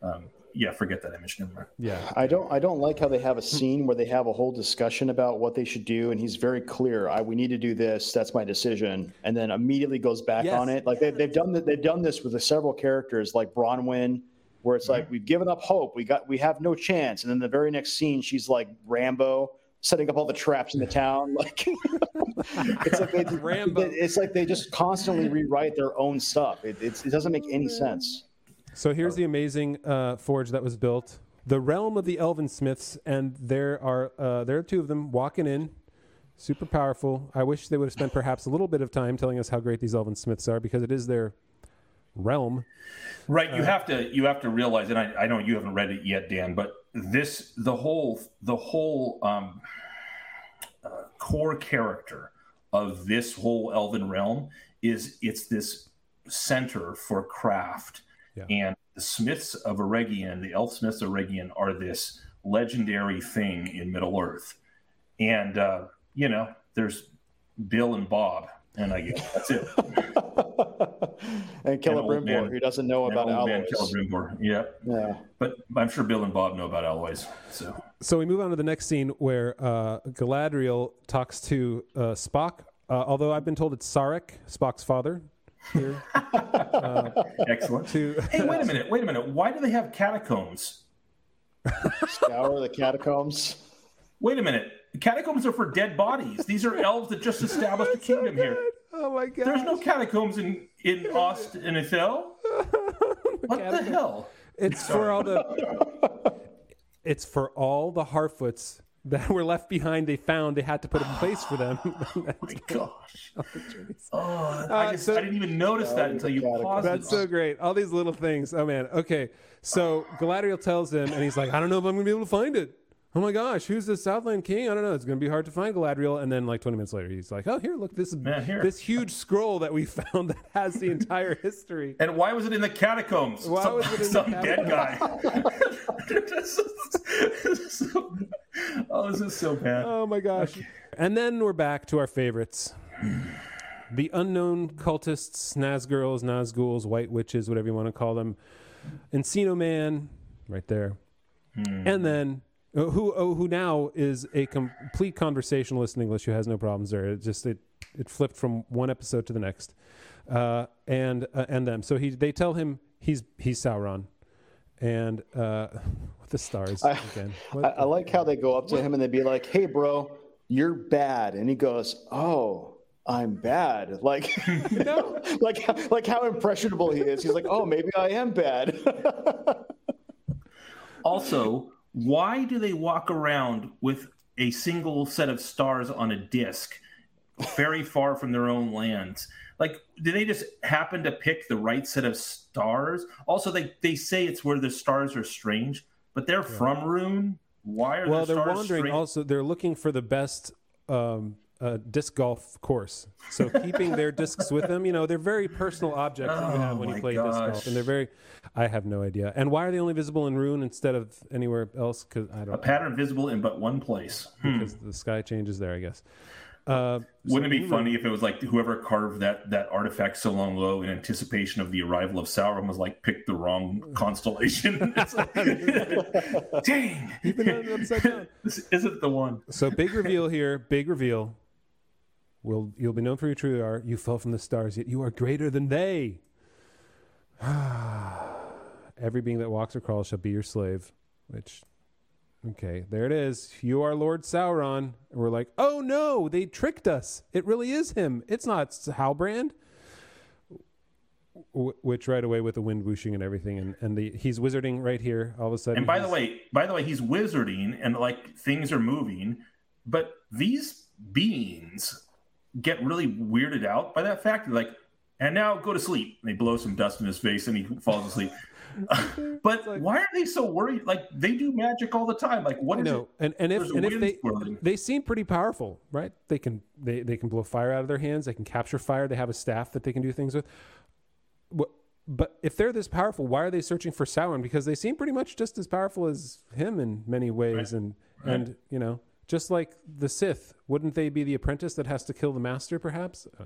Um, yeah, forget that image. Never mind. yeah, I don't I don't like how they have a scene where they have a whole discussion about what they should do, and he's very clear. I we need to do this. That's my decision, and then immediately goes back Yes. on it. Like they, they've done that. They've done this with the several characters, like Bronwyn, where it's like we've given up hope. We got we have no chance, and then the very next scene, she's like Rambo. Setting up all the traps in the town, <laughs> like <laughs> it's like they, <laughs> Rambo. It's like they just constantly rewrite their own stuff. It, it's, it doesn't make any sense. So here's the amazing uh, forge that was built. The realm of the Elven Smiths, and there are uh, there are two of them walking in, super powerful. I wish they would have spent perhaps a little bit of time telling us how great these Elven Smiths are because it is their realm. Right, you have to you have to realize, and I, I know you haven't read it yet, Dan, but this the whole the whole um, uh, core character of this whole Elven realm is it's this center for craft, Yeah. and the Smiths of Eregion, the Elf Smiths of Eregion, are this legendary thing in Middle Earth, and uh, you know there's Bill and Bob, and I guess that's it. <laughs> and Celebrimbor, who doesn't know about alloys. Celebrimbor, yeah. Yeah. But I'm sure Bill and Bob know about alloys. So So we move on to the next scene where uh, Galadriel talks to uh, Spock. Uh, although I've been told it's Sarek, Spock's father. Here <laughs> uh, excellent. to hey, wait a minute. Wait a minute. Why do they have catacombs? Scour the catacombs. Wait a minute. Catacombs are for dead bodies. These are elves that just established a <laughs> oh kingdom here. oh my god! There's no catacombs in in <laughs> Ost-in-Edhil. What the hell? It's for all the. It's for all the Harfoots that were left behind. They found they had to put a place for them. <sighs> <laughs> My gosh. <laughs> Oh, I, Uh, just, so- I didn't even notice that until you paused. That's it. so great. All these little things. Oh man. Okay. So Galadriel tells him, and he's like, I don't know if I'm gonna be able to find it. Oh my gosh, who's the Southland King? I don't know. It's gonna be hard to find Galadriel. And then like 20 minutes later, he's like, Oh, here, look, this Yeah, here. this huge scroll that we <laughs> found that has the entire history. And why was it in the catacombs? Why some was it in the some dead guy. <laughs> So- oh, this is so bad. Oh my gosh. And then we're back to our favorites. <sighs> The unknown cultists, Nazgirls, Nazguls, White Witches, whatever you want to call them. Encino Man, right there. Hmm. And then uh, who oh, who now is a complete conversationalist in English who has no problems there. It just it it flipped from one episode to the next. Uh, and uh, and them. So he they tell him he's he's Sauron. And uh, <laughs> with the stars again. <laughs> What I, I like how they go up to him and they'd be like, "Hey, bro, you're bad," and he goes, "Oh." I'm bad. <laughs> Like, no. like, like how impressionable he is. He's like, oh, maybe I am bad. Also, why do they walk around with a single set of stars on a disc very far from their own lands? Like, do they just happen to pick the right set of stars? Also, they, they say it's where the stars are strange, but they're from Rhûn. Why are well, the they're wandering. strange? Also, they're looking for the best um, uh, disc golf course. So <laughs> keeping their discs with them, you know, they're very personal objects that you have when Oh you my play disc golf, and they're very. I have no idea. And why are they only visible in Rhûn instead of anywhere else? Because I don't. A pattern visible in but one place. Hmm. Because the sky changes there, I guess. Uh, Wouldn't it be funny if it was like whoever carved that that artifact so long ago in anticipation of the arrival of Sauron was like picked the wrong <laughs> constellation? <laughs> Like, Dang, You've been it upside down. this isn't the one. So big reveal here. Big reveal. Will you'll be known for your true are. You fell from the stars, yet you are greater than they. <sighs> Every being that walks or crawls shall be your slave. Which, okay, there it is. You are Lord Sauron, and we're like, oh no, they tricked us. It really is him. It's not Halbrand. w- which right away with the wind whooshing and everything, and and the he's wizarding right here. All of a sudden, And by the way, by the way, he's wizarding and like things are moving, but these beings get really weirded out by that fact. They're like, and now go to sleep. And they blow some dust in his face and he falls asleep. <laughs> <laughs> but like- why are they so worried? Like they do magic all the time. Like what is know, it? and and if and if they swirling. they seem pretty powerful, right? They can they they can blow fire out of their hands. They can capture fire. They have a staff that they can do things with. What- But if they're this powerful, why are they searching for Sauron? Because they seem pretty much just as powerful as him in many ways, and and you know, just like the Sith, wouldn't they be the apprentice that has to kill the master? Perhaps. <laughs>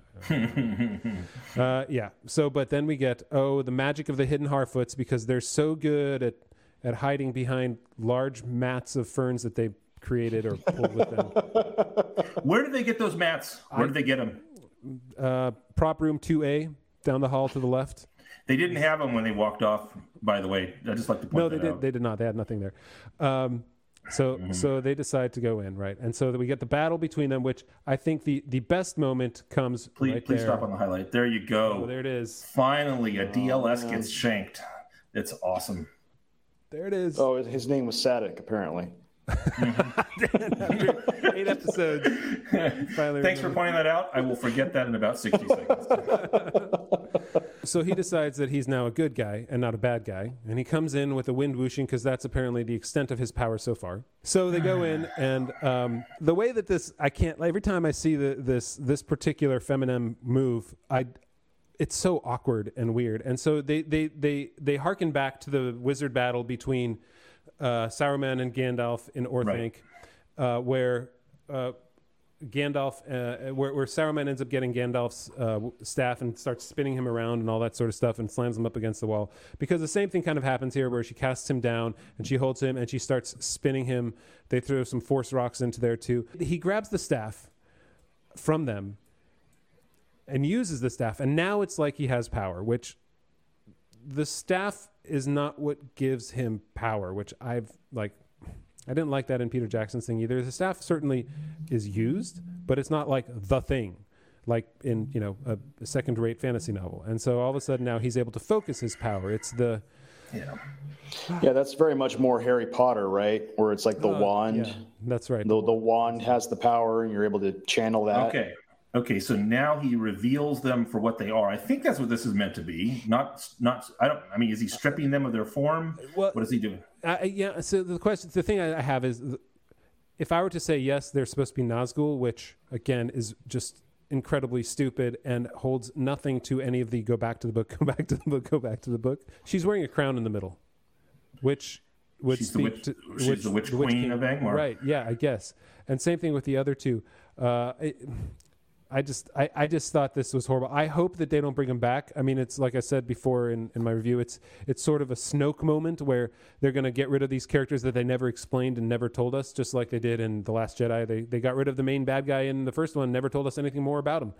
Uh, uh, yeah. So, but then we get oh the magic of the hidden Harfoots because they're so good at at hiding behind large mats of ferns that they created or pulled with them. <laughs> Where did they get those mats? Where did they get them? Uh, prop room two A down the hall to the left. They didn't have them when they walked off. By the way, I just like to point No, they did. out. They did not. They had nothing there. Um, so mm-hmm. so they decide to go in right, and so we get the battle between them, which I think the the best moment comes please, right please there. stop on the highlight. There you go. Oh, there it is. Finally, a DLS oh, man. gets shanked. It's awesome. There it is. Oh, his name was Sadoc, apparently. <laughs> Eight episodes. <laughs> Finally Thanks for pointing that out. I will forget that in about 60 seconds. <laughs> So he decides that he's now a good guy and not a bad guy, and he comes in with a wind whooshing because that's apparently the extent of his power so far. So they go in, and um, the way that this, I can't. Every time I see the, this this particular feminine move, I, it's so awkward and weird. And so they they they they harken back to the wizard battle between uh, Saruman and Gandalf in Orthanc, uh, where. Uh, Gandalf, uh, where, where Saruman ends up getting Gandalf's uh, staff and starts spinning him around and all that sort of stuff and slams him up against the wall. Because the same thing kind of happens here, where she casts him down and she holds him and she starts spinning him. They throw some force rocks into there too. He grabs the staff from them and uses the staff, and now it's like he has power, which the staff is not what gives him power, which I've like I didn't like that in Peter Jackson's thing either. The staff certainly is used, but it's not like the thing, like in you know a, a second-rate fantasy novel. And so all of a sudden now he's able to focus his power. It's the Yeah. Yeah, that's very much more Harry Potter, right? Where it's like the Uh, wand. yeah, that's right. The, the wand has the power, and you're able to channel that. Okay. Okay. So now he reveals them for what they are. I think that's what this is meant to be. Not, not. I don't. I mean, is he stripping them of their form? Well- what is he doing? Uh, yeah. So the question, the thing I I have is, if I were to say yes, they're supposed to be Nazgul, which again is just incredibly stupid and holds nothing to any of the go back to the book, <laughs> go back to the book, go back to the book. She's wearing a crown in the middle, which would She's the speak witch- to she's the witch queen king. of Angmar. right? Yeah, I guess. And same thing with the other two. Uh, it, I just I, I just thought this was horrible. I hope that they don't bring him back. I mean, it's like I said before in, in my review, it's it's sort of a Snoke moment where they're going to get rid of these characters that they never explained and never told us, just like they did in The Last Jedi. They they got rid of the main bad guy in the first one, never told us anything more about him.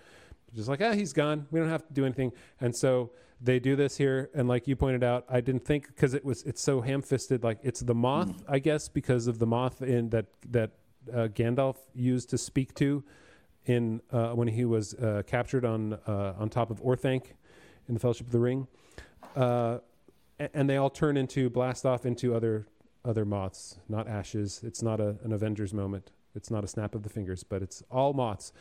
Just like, ah, he's gone. We don't have to do anything. And so they do this here, and like you pointed out, I didn't think because it was it's so ham-fisted. Like it's the moth, I guess, because of the moth in that that uh, Gandalf used to speak to in uh, when he was uh, captured on uh, on top of Orthanc in the Fellowship of the Ring, uh, a- and they all turn into blast off into other other moths, not ashes. It's not a, an Avengers moment. It's not a snap of the fingers, but it's all moths.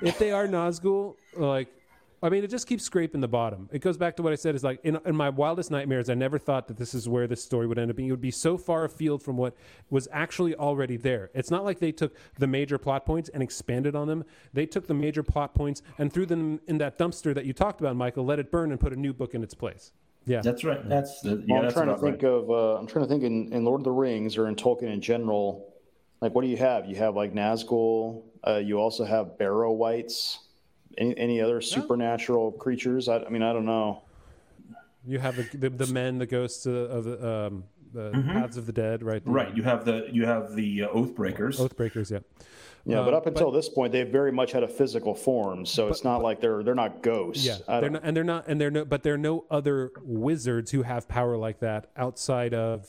If they are Nazgul, like. I mean, it just keeps scraping the bottom. It goes back to what I said is like in, in my wildest nightmares, I never thought that this is where this story would end up being. It would be so far afield from what was actually already there. It's not like they took the major plot points and expanded on them. They took the major plot points and threw them in that dumpster that you talked about, Michael, let it burn and put a new book in its place. Yeah. That's right. That's yeah. Well, I'm that's trying to think right. of. Uh, I'm trying to think in, in Lord of the Rings or in Tolkien in general. Like, what do you have? You have like Nazgul. Uh, you also have Barrow Wights. Any, any other supernatural creatures? I, I mean, I don't know. You have the, the, the men, the ghosts of, of the, um, the paths of the dead, right? Right. You have the you have the uh, oath breakers. Oathbreakers, yeah. Yeah, Um, but up until this point, they've very much had a physical form. So it's not like they're they're not ghosts. Yeah, they're don't- not, and they're not, and they're no, but there are no other wizards who have power like that outside of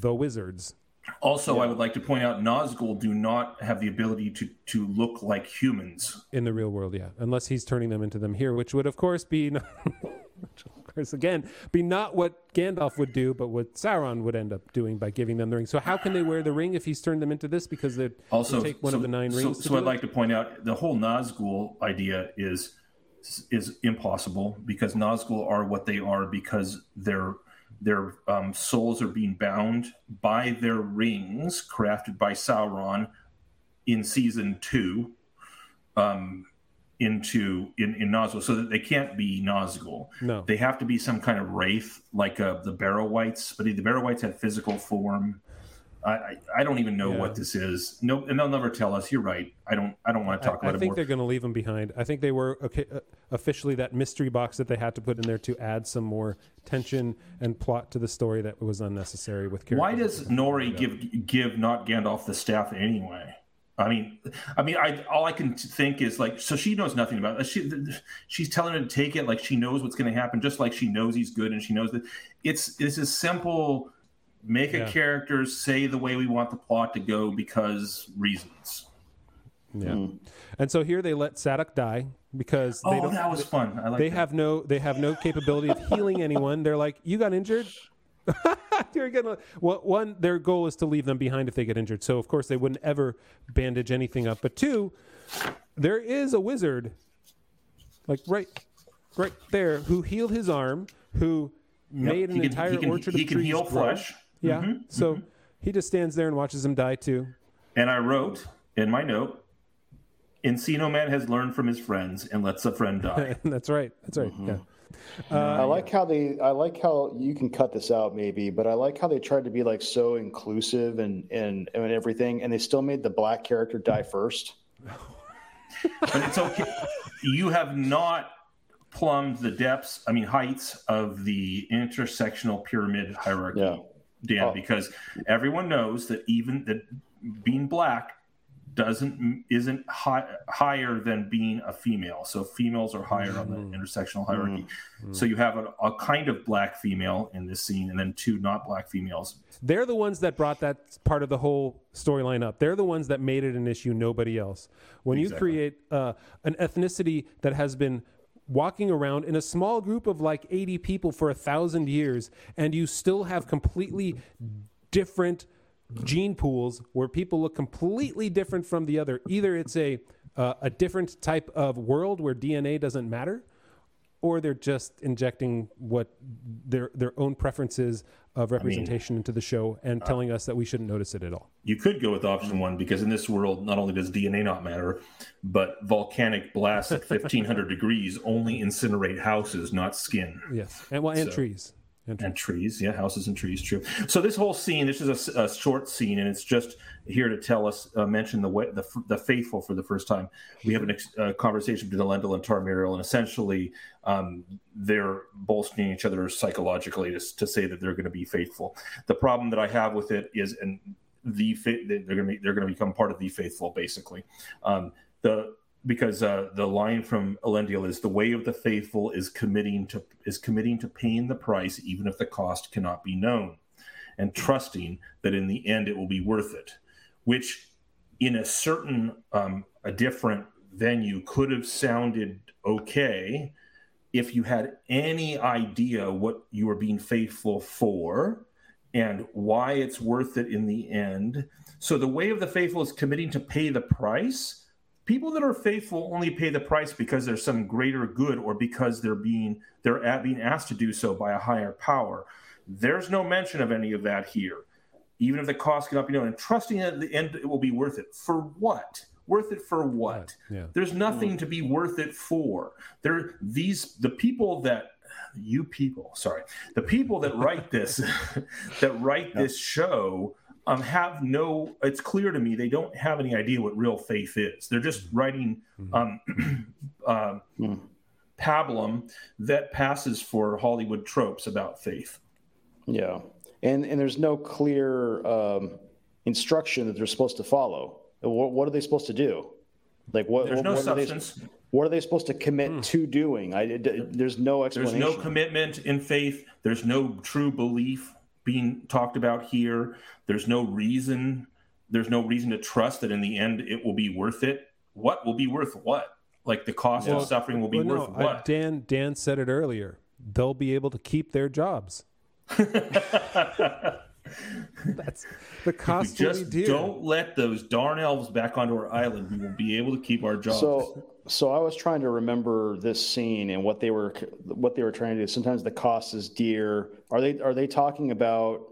the wizards. Also, yeah. I would like to point out Nazgul do not have the ability to to look like humans in the real world. Yeah, unless he's turning them into them here, which would of course be, <laughs> of course, again, be not what Gandalf would do, but what Sauron would end up doing by giving them the ring. So how can they wear the ring if he's turned them into this? Because they also take one so, of the nine rings. So, so I'd it? like to point out the whole Nazgul idea is is impossible because Nazgul are what they are because they're their um, souls are being bound by their rings crafted by Sauron in season two um, into in, in Nazgul, so that they can't be Nazgul. No, they have to be some kind of wraith, like uh, the Barrow Wights. But the Barrow Wights had physical form. I, I don't even know yeah. what this is. No, and they'll never tell us. You're right. I don't. I don't want to talk I, about I it. I think more. they're going to leave them behind. I think they were okay, uh, officially that mystery box that they had to put in there to add some more tension and plot to the story that was unnecessary with characters. Why does Nori give give not Gandalf the staff anyway? I mean, I mean, I all I can think is like, so she knows nothing about it. She she's telling him to take it like she knows what's going to happen, just like she knows he's good and she knows that it's it's a simple make yeah. a character say the way we want the plot to go because reasons. Yeah. Mm. And so here they let Sadoc die because oh, they don't, that was fun. Like they that. have no they have no capability of healing anyone. They're like, you got injured. <laughs> You're gonna well, one. Their goal is to leave them behind if they get injured. So of course they wouldn't ever bandage anything up. But two, there is a wizard, like right, right there, who healed his arm, who yep. made an can, entire can, orchard he of can trees heal grow. flesh. Yeah. Mm-hmm, so mm-hmm. he just stands there and watches him die too. And I wrote in my note, Encino Man has learned from his friends and lets a friend die. <laughs> That's right. That's right. Mm-hmm. Yeah. Uh, I like how they. I like how you can cut this out, maybe, but I like how they tried to be like so inclusive and and and everything, and they still made the black character die first. <laughs> but it's okay. You have not plumbed the depths, I mean heights of the intersectional pyramid hierarchy, yeah. Dan, oh. because everyone knows that even that being black doesn't isn't high, higher than being a female. So females are higher mm-hmm. on the mm-hmm. intersectional hierarchy. Mm-hmm. So you have a, a, kind of black female in this scene, and then two not black females. They're the ones that brought that part of the whole storyline up. They're the ones that made it an issue. Nobody else. When exactly. you create uh, an ethnicity that has been walking around in a small group of like 80 people for a thousand years and you still have completely different gene pools where people look completely different from the other. Either it's a uh, a different type of world where dna doesn't matter or they're just injecting what their their own preferences of representation I mean, into the show and uh, telling us that we shouldn't notice it at all. You could go with option one because in this world, not only does DNA not matter, but volcanic blasts at 1500 <laughs> degrees only incinerate houses, not skin. Yes, and well, and so, trees. And, and trees, yeah, houses and trees, true. So this whole scene, this is a, a short scene, and it's just here to tell us, uh, mention the, the the faithful for the first time. We have a ex- uh, conversation between Elendil and Tar-Míriel, and essentially um, they're bolstering each other psychologically to, to say that they're going to be faithful. The problem that I have with it is, and the they're going to be, they're going to become part of the faithful, basically. Um, the because uh, the line from Elendil is the way of the faithful is committing to is committing to paying the price even if the cost cannot be known, and trusting that in the end it will be worth it, which in a certain um, a different venue could have sounded okay if you had any idea what you were being faithful for and why it's worth it in the end. So the way of the faithful is committing to pay the price people that are faithful only pay the price because there's some greater good or because they're being they're at, being asked to do so by a higher power. There's no mention of any of that here. Even if the cost cannot be known. And trusting at the end it will be worth it. For what? Worth it for what? Yeah. there's nothing to be worth it for. There these the people that you people sorry. The people that write this <laughs> that write this show um, have no. It's clear to me they don't have any idea what real faith is. They're just writing mm-hmm. um, <clears throat> uh, mm. pablum that passes for Hollywood tropes about faith. Yeah, and and there's no clear um, instruction that they're supposed to follow. What, what, are they supposed to do? Like what? There's what, no what substance. Are they, what are they supposed to commit mm. to doing? I, there's no explanation. There's no commitment in faith. There's no true belief being talked about here. There's no reason. There's no reason to trust that in the end it will be worth it. What will be worth what? Like the cost Well, of suffering will be Well, worth no, I- what? Dan Dan said it earlier. They'll be able to keep their jobs. <laughs> That's the If we cost will be just don't let those darn elves back onto our island, we will be able to keep our jobs. So, so I was trying to remember this scene and what they were what they were trying to do. Sometimes the cost is dear. Are they are they talking about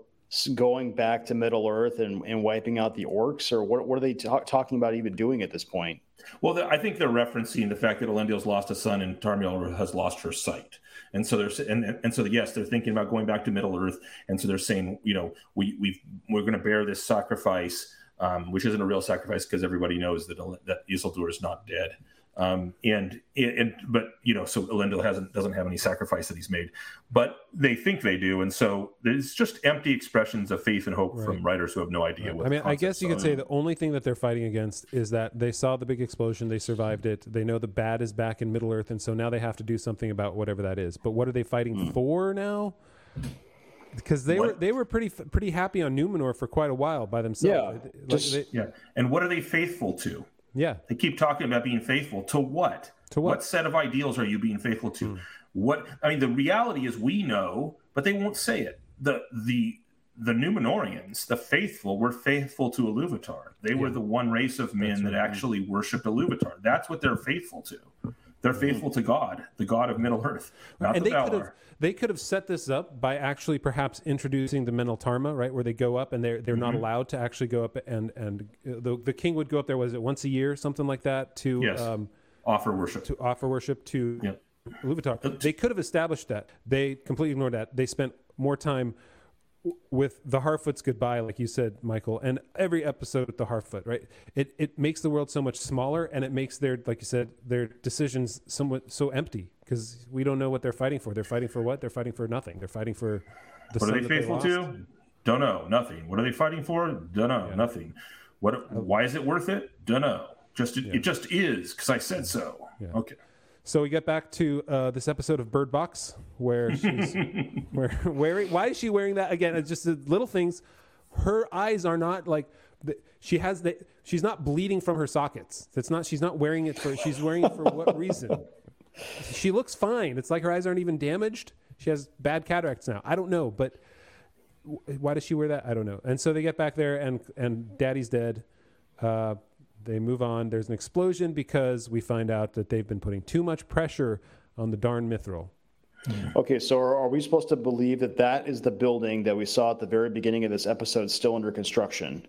going back to Middle Earth and, and wiping out the orcs, or what? What are they ta- talking about even doing at this point? Well, the, I think they're referencing the fact that Elendil's lost a son and Tar-Míriel has lost her sight, and so there's and and so yes, they're thinking about going back to Middle Earth, and so they're saying, you know, we we we're going to bear this sacrifice, um, which isn't a real sacrifice because everybody knows that that Isildur is not dead, um, and and but you know, so Elendil hasn't doesn't have any sacrifice that he's made, but they think they do, and so it's just empty expressions of faith and hope from writers who have no idea Right. what. I the mean, I guess you could say the only thing that they're fighting against is that they saw the big explosion, they survived it, they know the bad is back in Middle Earth, and so now they have to do something about whatever that is. But what are they fighting for now? Because they were they were pretty pretty happy on Numenor for quite a while by themselves. Yeah, Like, just- they- Yeah, and what are they faithful to? Yeah. They keep talking about being faithful to what? To what? What set of ideals are you being faithful to? Hmm. What I mean, the reality is we know, but they won't say it. The the the Numenoreans, the faithful, were faithful to Iluvatar. They were the one race of men that actually worshipped Iluvatar. That's what they're faithful to. They're faithful to God, the God of Middle Earth, not and the they could have they could have set this up by actually perhaps introducing the Meneltarma, right, where they go up and they're they're Mm-hmm. not allowed to actually go up and and uh, the the king would go up there was it once a year something like that to Yes. um, Offer worship. to offer worship to Yep. Iluvatar. They could have established that. They completely ignored that. They spent more time with the Harfoot's goodbye, like you said, Michael, and every episode with the Harfoot, right? It it makes the world so much smaller, and it makes their, like you said, their decisions somewhat so empty because we don't know what they're fighting for. They're fighting for what? They're fighting for nothing. They're fighting for the What are they faithful lost. to? Don't know. Nothing. What are they fighting for? Don't know. Nothing. What? Why is it worth it? Don't know. Just it, it just is because I said so. Okay. So we get back to uh, this episode of Bird Box where she's <laughs> where, wearing. Why is she wearing that again? It's just the little things. Her eyes are not like the, she has the. She's not bleeding from her sockets. That's not. She's not wearing it for. She's wearing it for what reason? She looks fine. It's like her eyes aren't even damaged. She has bad cataracts now. I don't know, but why does she wear that? I don't know. And so they get back there, and and Daddy's dead. Uh, they move on. There's an explosion because we find out that they've been putting too much pressure on the darn mithril. Hmm. Okay, so are, are we supposed to believe that that is the building that we saw at the very beginning of this episode still under construction?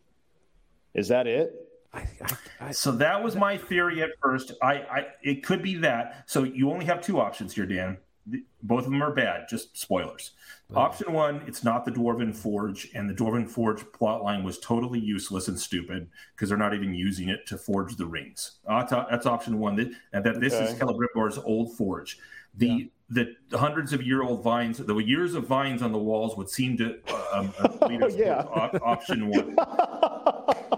Is that it? I, I, I, So that was my theory at first. I, I it could be that. So you only have two options here, Dan. The- Both of them are bad. Just spoilers. Option one, it's not the Dwarven Forge, and the Dwarven Forge plotline was totally useless and stupid because they're not even using it to forge the rings. That's, that's option one. That, and that this is Okay. Celebrimbor's old forge. The the hundreds of year old vines, the years of vines on the walls would seem to um, uh, <laughs> lead us Oh, yeah. towards op- option one. <laughs>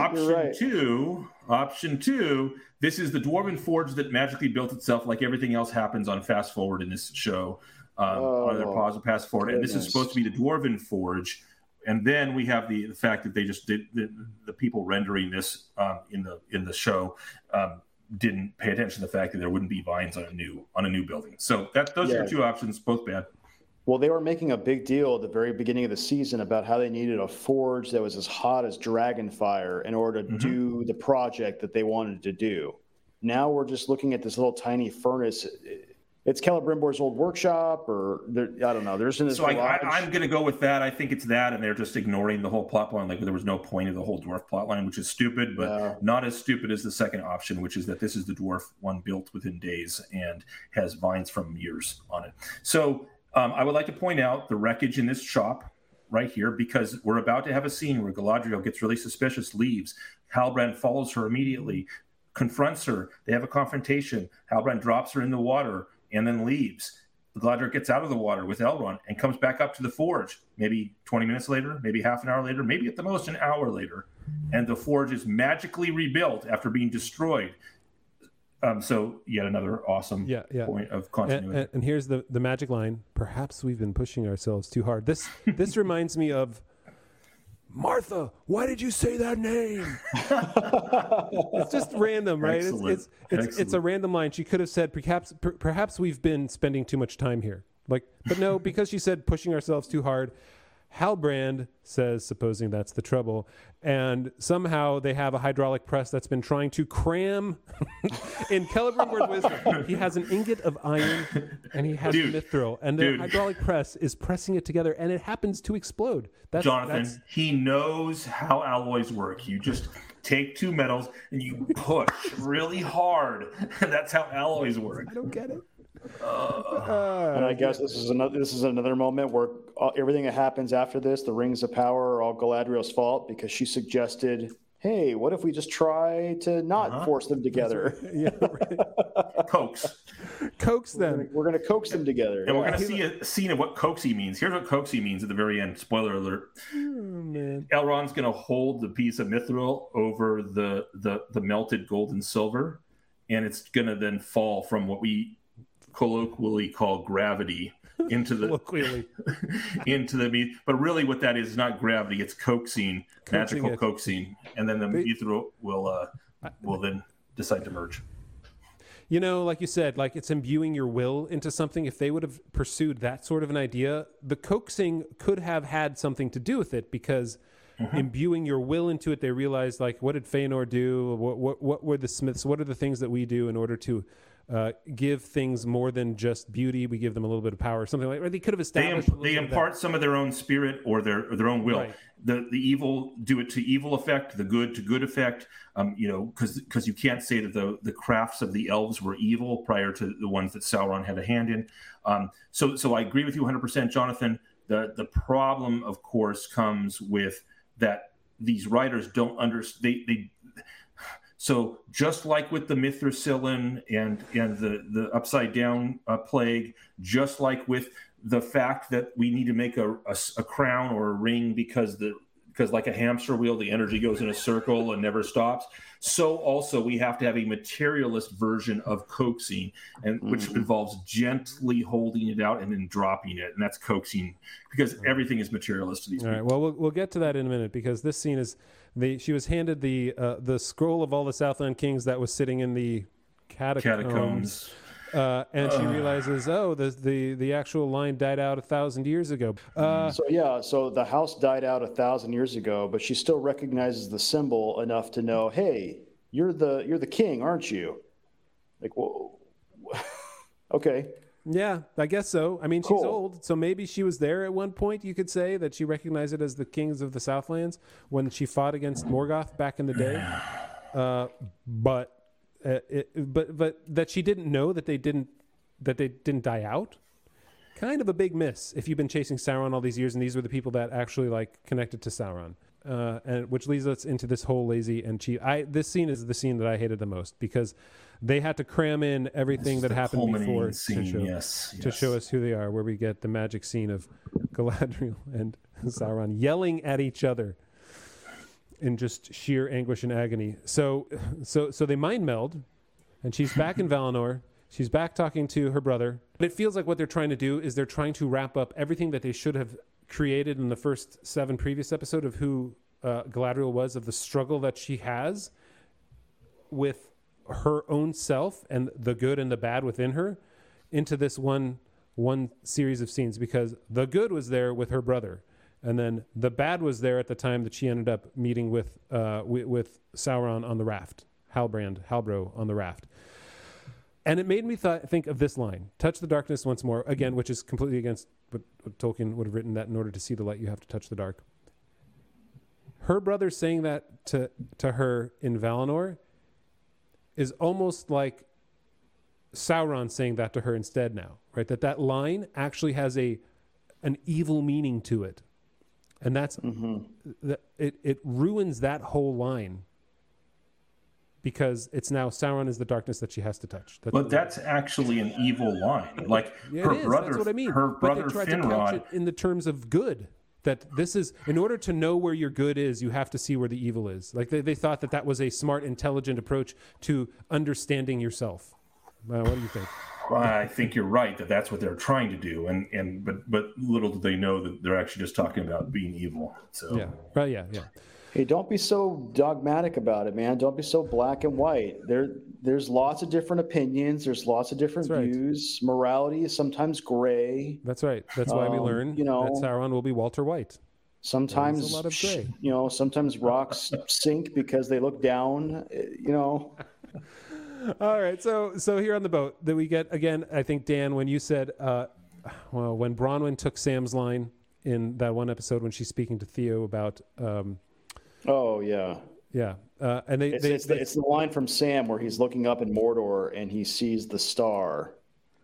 Option right. two, option two, this is the Dwarven Forge that magically built itself like everything else happens on Fast Forward in this show. Um, Oh, on their pause and pass forward. And this is supposed to be the Dwarven Forge. And then we have the, the fact that they just did the, the people rendering this um, in the in the show um, didn't pay attention to the fact that there wouldn't be vines on a new on a new building. So that those are Yeah. your two options, both bad. Well, they were making a big deal at the very beginning of the season about how they needed a forge that was as hot as Dragonfire in order to mm-hmm. do the project that they wanted to do. Now we're just looking at this little tiny furnace. It's Celebrimbor's old workshop, or I don't know. There's this So I, garage. I, I'm going to go with that. I think it's that, and they're just ignoring the whole plot line. Like there was no point of the whole dwarf plot line, which is stupid, but not as stupid as the second option, which is that this is the dwarf one built within days and has vines from years on it. So um, I would like to point out the wreckage in this shop right here because we're about to have a scene where Galadriel gets really suspicious, leaves. Halbrand follows her immediately, confronts her. They have a confrontation. Halbrand drops her in the water and then leaves. Galadriel gets out of the water with Elrond and comes back up to the forge. Maybe 20 minutes later, maybe half an hour later, maybe at the most an hour later, and the forge is magically rebuilt after being destroyed. Um, so yet another awesome Yeah, yeah. point of continuity. and, and here's the the magic line. Perhaps we've been pushing ourselves too hard. This this <laughs> reminds me of Martha. Why did you say that name? it's just random, right? It's it's it's, it's a random line. She could have said perhaps per, perhaps we've been spending too much time here. Like, but no, because she said pushing ourselves too hard. Halbrand says, supposing that's the trouble, and somehow they have a hydraulic press that's been trying to cram <laughs> in Celebrimbor's <laughs> wisdom. He has an ingot of iron and he has Dude, mithril, and the dude. hydraulic press is pressing it together, and it happens to explode. That's, Jonathan, that's he knows how alloys work. You just take two metals and you push really hard. and <laughs> That's how alloys work. I don't get it. And I guess this is another this is another moment where uh, everything that happens after this, the rings of power, are all Galadriel's fault because she suggested, "Hey, what if we just try to not Uh-huh. force them together? Yeah, right. <laughs> Coax. coax them. We're going to coax them together." And we're going to see a scene of what coaxy means. Here's what coaxy means at the very end. Spoiler alert. Oh, man. Elrond's going to hold the piece of mithril over the, the, the melted gold and silver, and it's going to then fall from what we colloquially call gravity <laughs> into the <laughs> into the meat. But really, what that is is not gravity; it's coaxing, Coaxing magical it. coaxing, and then the But- mithril will uh, will then decide to merge. You know, like you said, like it's imbuing your will into something. If they would have pursued that sort of an idea, the coaxing could have had something to do with it because imbuing your will into it, they realized like, what did Feanor do? What, what, what were the Smiths? What are the things that we do in order to uh, give things more than just beauty? We give them a little bit of power, something like. Or they could have They, established. a imp- they bit of impart some of their own spirit or their or their own will. Right. The the evil do it to evil effect, the good to good effect. Um, you know, because because you can't say that the the crafts of the elves were evil prior to the ones that Sauron had a hand in. Um, so so I agree with you 100, percent Jonathan. The the problem, of course, comes with that these writers don't understand. They they so just like with the Mithrasilin and and the the upside down uh, plague, just like with the fact that we need to make a a crown or a ring because the because like a hamster wheel, the energy goes in a circle and never stops. So also we have to have a materialist version of coaxing, and which involves gently holding it out and then dropping it, and that's coaxing because everything is materialist to these All people. right. Well, we'll we'll get to that in a minute because this scene is the she was handed the uh, the scroll of all the Southland kings that was sitting in the catacombs, Catacombs. Uh, and she realizes, oh, the the the actual line died out a thousand years ago. Uh, So yeah, so the house died out a thousand years ago, but she still recognizes the symbol enough to know, hey, you're the you're the king, aren't you? Like, whoa. <laughs> okay, yeah, I guess so. I mean, she's old, so maybe she was there at one point. You could say that she recognized it as the kings of the Southlands when she fought against Morgoth back in the day. Uh, but uh, it, but but that she didn't know that they didn't that they didn't die out. Kind of a big miss if you've been chasing Sauron all these years, and these were the people that actually like connected to Sauron. Uh, and which leads us into this whole lazy and cheap. I this scene is the scene that I hated the most because they had to cram in everything that happened before scene, to show yes, to show us who they are. Where we get the magic scene of Galadriel <laughs> and Sauron yelling at each other in just sheer anguish and agony. So, so, so they mind meld, and she's back in <laughs> Valinor. She's back talking to her brother. But it feels like what they're trying to do is they're trying to wrap up everything that they should have created in the first seven previous episode of who uh, Galadriel was, of the struggle that she has with her own self and the good and the bad within her, into this one one series of scenes. Because the good was there with her brother, and then the bad was there at the time that she ended up meeting with uh, with, Sauron on the raft, Halbrand, Halbro on the raft. And it made me th- think of this line: "Touch the darkness once more." Again, which is completely against what, what Tolkien would have written. That in order to see the light, you have to touch the dark. Her brother saying that to to her in Valinor is almost like Sauron saying that to her instead now, right? That that line actually has a an evil meaning to it, and that's mhm that it it ruins that whole line because it's now Sauron is the darkness that she has to touch. That's But that's actually an evil line. Like Yeah, her brother, That's what I mean. her but brother they tried to couch Finrod. it in the terms of good. That this is in order to know where your good is, you have to see where the evil is. Like they, they thought that that was a smart, intelligent approach to understanding yourself. Uh, what do you think? I think you're right that that's what they're trying to do, and and but but little do they know that they're actually just talking about being evil. So Yeah, right. Yeah, yeah. Hey, don't be so dogmatic about it, man. Don't be so black and white. There, there's lots of different opinions. There's lots of different That's right. views. Morality is sometimes gray. That's right. That's why we Um, learn you know- that Sauron will be Walter White. Sometimes, lot of gray. you know, sometimes rocks sink because they look down. eh, You know, <laughs> All right, so so here on the boat that we get again. I think Dan, when you said, uh, well, when Bronwyn took Sam's line in that one episode when she's speaking to Theo about, um, oh yeah. yeah, uh, and they, It's, they, it's, the, they- it's the line from Sam where he's looking up in Mordor and he sees the star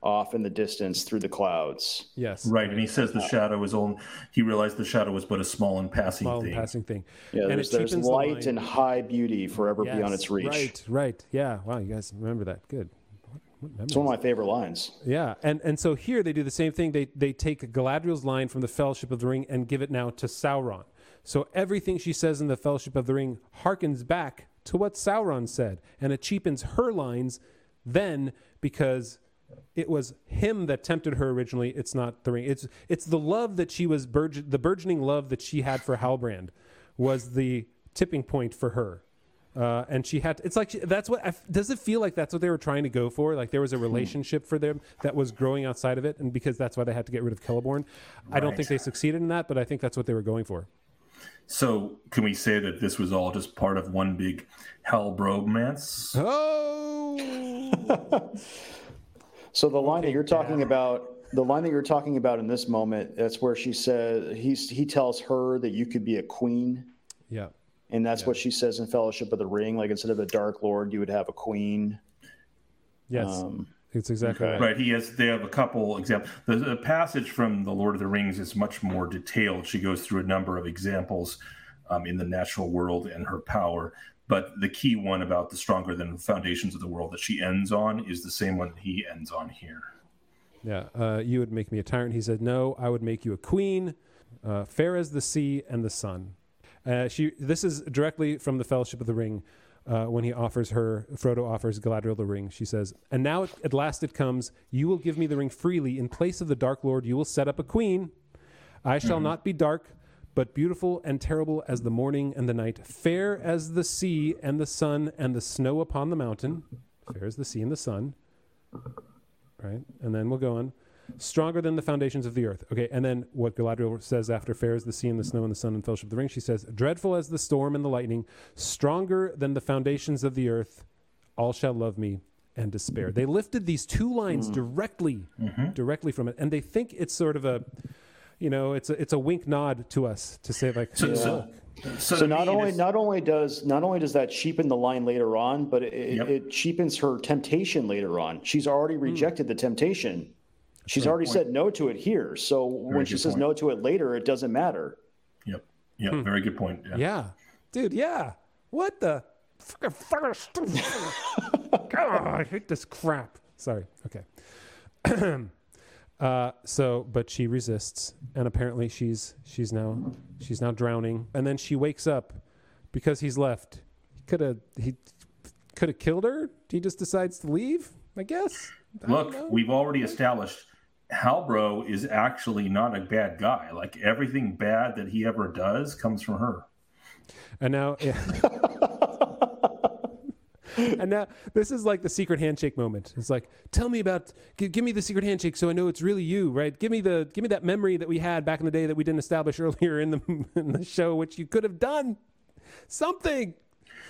off in the distance through the clouds. yes, right, and he says the shadow is only. He realized the shadow was but a small and passing small thing. passing thing. Yeah, And there's, it there's cheapens the light and high beauty forever beyond its reach. Right, right, yeah. Wow, you guys remember that? Good. What, what memories. It's one of my favorite lines. Yeah, and and so here they do the same thing. They they take Galadriel's line from the Fellowship of the Ring and give it now to Sauron. So everything she says in the Fellowship of the Ring harkens back to what Sauron said, and it cheapens her lines then because it was him that tempted her originally. It's not the ring. It's it's the love that she was burge- the burgeoning love that she had for Halbrand was the tipping point for her. Uh, and she had it's like she, that's what I f does it feel like that's what they were trying to go for like there was a relationship for them that was growing outside of it and because that's why they had to get rid of Celeborn I don't think they succeeded in that but I think that's what they were going for So can we say that this was all just part of one big hell bromance? oh <laughs> So the line that you're talking about, the line that you're talking about in this moment, that's where she says he's he tells her that you could be a queen, yeah and that's what she says in Fellowship of the Ring. Like instead of a Dark Lord, you would have a queen. yes Um, it's exactly okay. right Right. He has. They have a couple examples. The, the passage from the Lord of the Rings is much more detailed. She goes through a number of examples um, in the natural world and her power. But the key one about the stronger than foundations of the world that she ends on is the same one he ends on here. yeah uh, you would make me a tyrant he said no I would make you a queen uh, fair as the sea and the sun uh, she this is directly from the Fellowship of the Ring uh, when he offers her, Frodo offers Galadriel the ring. She says, "And now at, at last it comes. You will give me the ring freely. In place of the Dark Lord, you will set up a queen. I shall <clears throat> not be dark, but beautiful and terrible as the morning and the night, fair as the sea and the sun and the snow upon the mountain. Fair as the sea and the sun. Right, and then we'll go on." Stronger than the foundations of the earth. Okay, and then what Galadriel says after fair is the sea and the snow and the sun and fellowship of the ring, she says, Dreadful as the storm and the lightning, stronger than the foundations of the earth, all shall love me and despair. They lifted these two lines directly, directly from it, and they think it's sort of a, you know, it's a it's a wink nod to us to say like, So, "Hey, so, so, So not only this- not only does not only does that cheapen the line later on, but it, Yep. it cheapens her temptation later on. She's already rejected the temptation. She's already said no to it here. So when she says point. no to it later, it doesn't matter. Yep. Yep. Very good point. Yeah. yeah, dude, yeah, what the. Fucking fucking. God, I hate this crap. Sorry. Okay. <clears throat> uh, so, but she resists, and apparently she's she's now she's now drowning, and then she wakes up because he's left. He could have he could have killed her. He just decides to leave. I guess. I. Look, we've already established Halbro is actually not a bad guy. Like everything bad that he ever does comes from her. And now, yeah. <laughs> and now, this is like the secret handshake moment. It's like, tell me about, give, give me the secret handshake so I know it's really you, right? Give me the, give me that memory that we had back in the day that we didn't establish <laughs> earlier in the in the show, which you could have done something.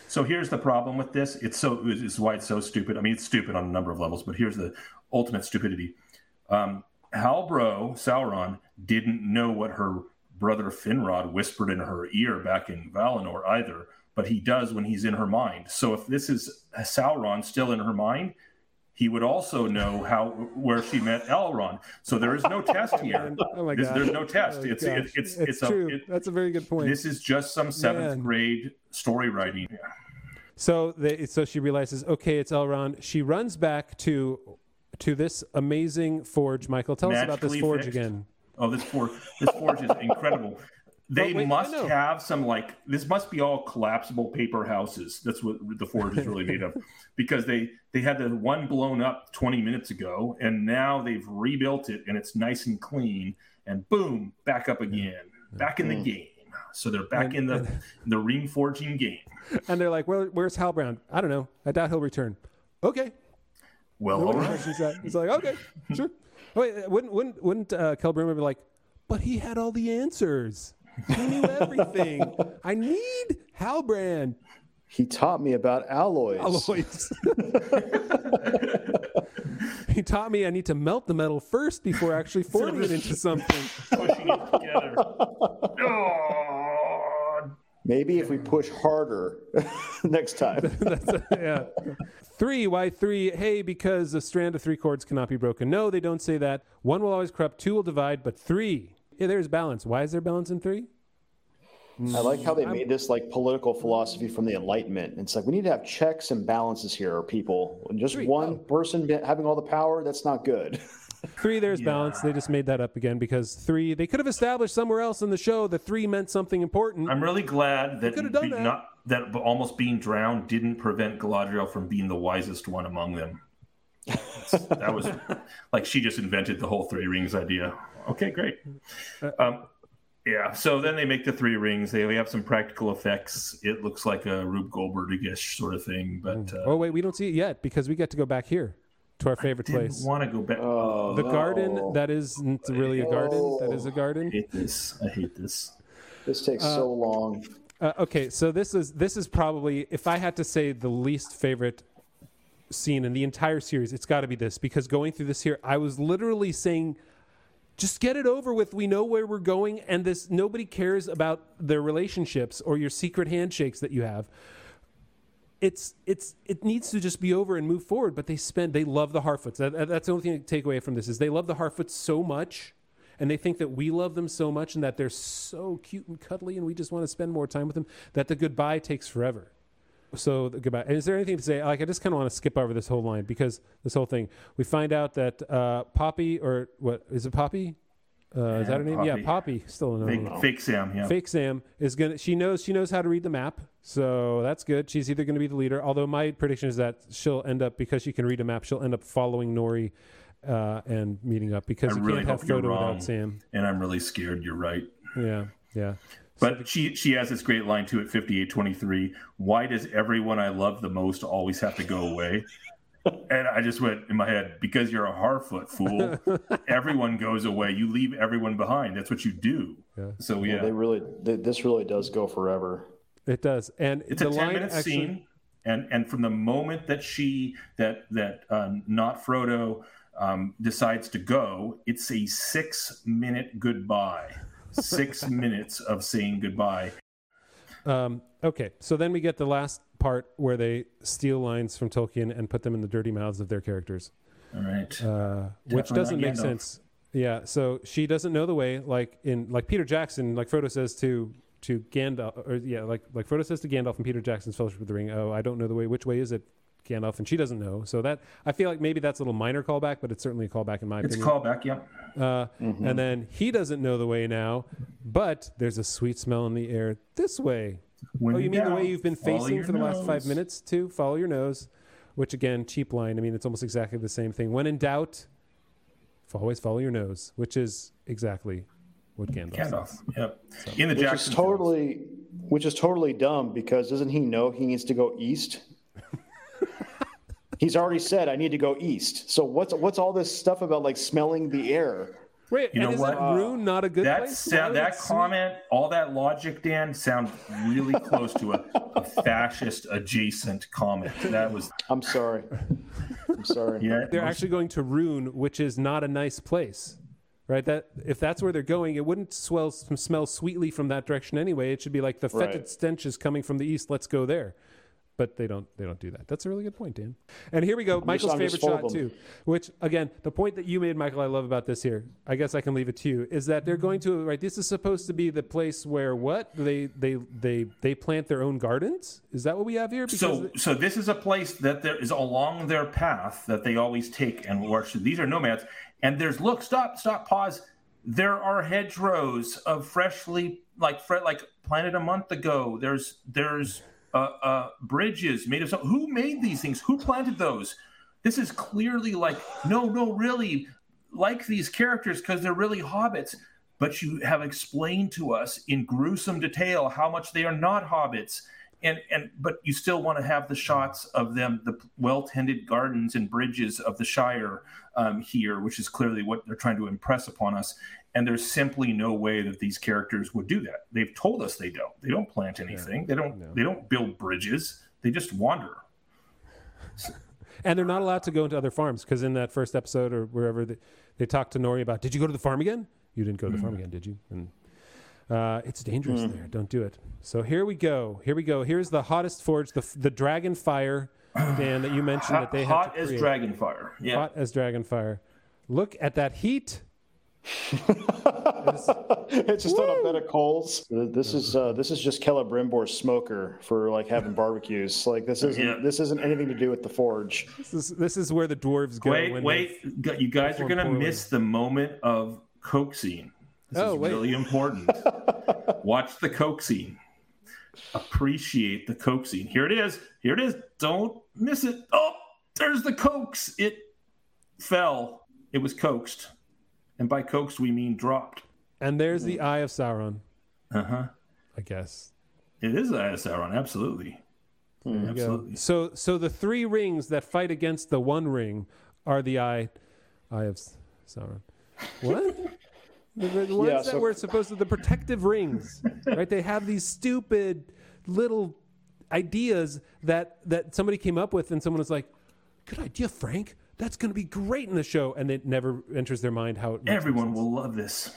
So here's the problem with this. It's so is why it's so stupid. I mean, it's stupid on a number of levels, but here's the ultimate stupidity. Um, Halbro Sauron didn't know what her brother Finrod whispered in her ear back in Valinor either, but he does when he's in her mind. So if this is Sauron still in her mind, he would also know how where she met Elrond. So there is no test <laughs> here. Oh my There's- god, There's no test. Oh, it's, it's it's it's it's a true. it, That's a very good point. this is just some seventh Man. grade story writing. So they, so she realizes, okay, it's Elrond. She runs back to to this amazing forge. Michael, tell us about this forge fixed. again. Oh, this forge, this forge is incredible. <laughs> They wait, must have some like this must be all collapsible paper houses. That's what the forge is really made of, <laughs> because they they had the one blown up 20 minutes ago, and now they've rebuilt it and it's nice and clean, and boom, back up again, back in the mm-hmm. game. So they're back in the <laughs> the ring forging game. And they're like, Where, "Where's Halbrand? I don't know. I doubt he'll return." Okay. Well, all Nobody right. questions. It's like, okay, sure. Wait, wouldn't wouldn't wouldn't uh, Celebrimbor be like, but he had all the answers. He knew <laughs> everything. I need Halbrand He taught me about alloys. alloys. <laughs> he taught me I need to melt the metal first before actually <laughs> forming it into something. pushing it together. Oh, Maybe if we push harder <laughs> next time. <laughs> Yeah. Three, why three? Hey, because a strand of three chords cannot be broken. No, they don't say that. One will always corrupt, two will divide, but three. Yeah, there's balance. Why is there balance in three? I like how they mm, made this like political philosophy from the Enlightenment. It's like we need to have checks and balances here, people. And just Three, one oh. person having all the power, that's not good. <laughs> Three, there's balance. They just made that up again because three, they could have established somewhere else in the show that three meant something important. I'm really glad that be- that. not that almost being drowned didn't prevent Galadriel from being the wisest one among them. that was <laughs> like she just invented the whole three rings idea. Okay, great. Uh, Um, yeah. So then they make the three rings. They have some practical effects. It looks like a Rube Goldberg-ish sort of thing, but uh, oh, wait, we don't see it yet because we get to go back here to our favorite didn't place. want to go back. Oh, The no. garden that isn't really a garden. that is a garden. I hate this. I hate this. This takes so long. Uh, okay, so this is this is probably if I had to say the least favorite scene in the entire series, it's got to be this because going through this here, I was literally saying, just get it over with. We know where we're going, and this nobody cares about their relationships or your secret handshakes that you have. It's it's it needs to just be over and move forward. But they spend they love the Harfoots. That, that- that's the only thing to take away from this is they love the Harfoots so much, and they think that we love them so much, and that they're so cute and cuddly, and we just want to spend more time with them. That the goodbye takes forever. So the goodbye. And is there anything to say? Like I just kind of want to skip over this whole line because this whole thing. We find out that uh, Poppy or what is it? Poppy? Uh, is that her name? Yeah, Poppy. Poppy. Still no Fake, fake Sam. Yeah. Fake Sam is gonna. She knows. She knows how to read the map, so that's good. She's either going to be the leader. Although my prediction is that she'll end up because she can read a map. She'll end up following Nori uh, and meeting up because I you really can't have Frodo without Sam. And I'm really scared. You're right. Yeah, yeah. But she she has this great line too at 58:23. Why does everyone I love the most always have to go away? And I just went in my head because you're a Harfoot fool. <laughs> everyone goes away. You leave everyone behind. That's what you do. Yeah. So Yeah, yeah, they really. They, this really does go forever. It does, and it's the a 10 line minute actually, scene. And and from the moment that she that that um, not Frodo um, decides to go, it's a six minute goodbye. <laughs> Six minutes of saying goodbye. Um, okay, so then we get the last part where they steal lines from Tolkien and put them in the dirty mouths of their characters, All right. uh, which doesn't make sense. Yeah, so she doesn't know the way, like in like Peter Jackson, like Frodo says to to Gandalf, or yeah, like like Frodo says to Gandalf in Peter Jackson's Fellowship of the Ring. Oh, I don't know the way. Which way is it, Gandalf? And she doesn't know. So that I feel like maybe that's a little minor callback, but it's certainly a callback in my It's a opinion. callback. Yep. Uh, Mm-hmm. And then he doesn't know the way now, but there's a sweet smell in the air this way. When oh, you mean the way you've been facing for the last five minutes too? Follow your nose, which again, cheap line. I mean, it's almost exactly the same thing. When in doubt, always follow your nose, which is exactly what Gandalf, says. Gandalf. Yep. In the Which is Jackson films. totally, which is totally dumb because doesn't he know he needs to go east? He's already said I need to go east. So what's what's all this stuff about like smelling the air? Wait, You and know is what? that Rhûn not a good That place? sound, that it comment, all that logic, Dan, sound really close to a, a fascist adjacent comment. That was I'm sorry. I'm sorry. yeah. They're most- actually going to Rhûn, which is not a nice place, right? That if that's where they're going, it wouldn't swell, smell sweetly from that direction anyway. It should be like the fetid Right. stench is coming from the east. Let's go there. But they don't. They don't do that. That's a really good point, Dan. And here we go. Michael's I'm just favorite shot them. too. Which again, the point that you made, Michael, I love about this here. I guess I can leave it to you. Is that they're going to right? This is supposed to be the place where what they they they they plant their own gardens. Is that what we have here? So, so this is a place that there is along their path that they always take and watch. These are nomads, and there's look, stop, stop, pause. there are hedgerows of freshly like fre- like planted a month ago. There's there's uh, uh, bridges made of something. Who made these things? Who planted those? This is clearly like no, no, really like these characters because they're really hobbits. But you have explained to us in gruesome detail how much they are not hobbits and and but you still want to have the shots of them the well tended gardens and bridges of the shire um, here which is clearly what they're trying to impress upon us and there's simply no way that these characters would do that they've told us they don't they don't plant anything yeah, they don't no. they don't build bridges they just wander and they're not allowed to go into other farms because in that first episode or wherever they, they talked to nori about did you go to the farm again you didn't go to the mm. farm again did you and uh, it's dangerous mm. there. Don't do it. So here we go. Here we go. Here's the hottest forge, the the dragon fire, Dan, that you mentioned that they hot have hot as dragon fire. Yeah, hot as dragon fire. Look at that heat. <laughs> it's just on a bed of coals. This is uh, this is just Celebrimbor's smoker for like having barbecues. Like this isn't yeah. this isn't anything to do with the forge. This is this is where the dwarves go. Wait, wait, you guys are gonna miss the moment of coaxing. This oh, is wait. really important. <laughs> Watch the Coke scene. Appreciate the Coke scene. Here it is. Here it is. Don't miss it. Oh, there's the Cokes. It fell. It was coaxed. And by coaxed, we mean dropped. And there's the Eye of Sauron. Uh huh. I guess. It is the Eye of Sauron, absolutely. Absolutely. So, so the three rings that fight against the one ring are the Eye, Eye of Sauron. What? <laughs> The, the ones yeah, so... that were supposed to the protective rings, right? They have these stupid little ideas that that somebody came up with, and someone was like, "Good idea, Frank. That's going to be great in the show," and it never enters their mind how everyone will love this.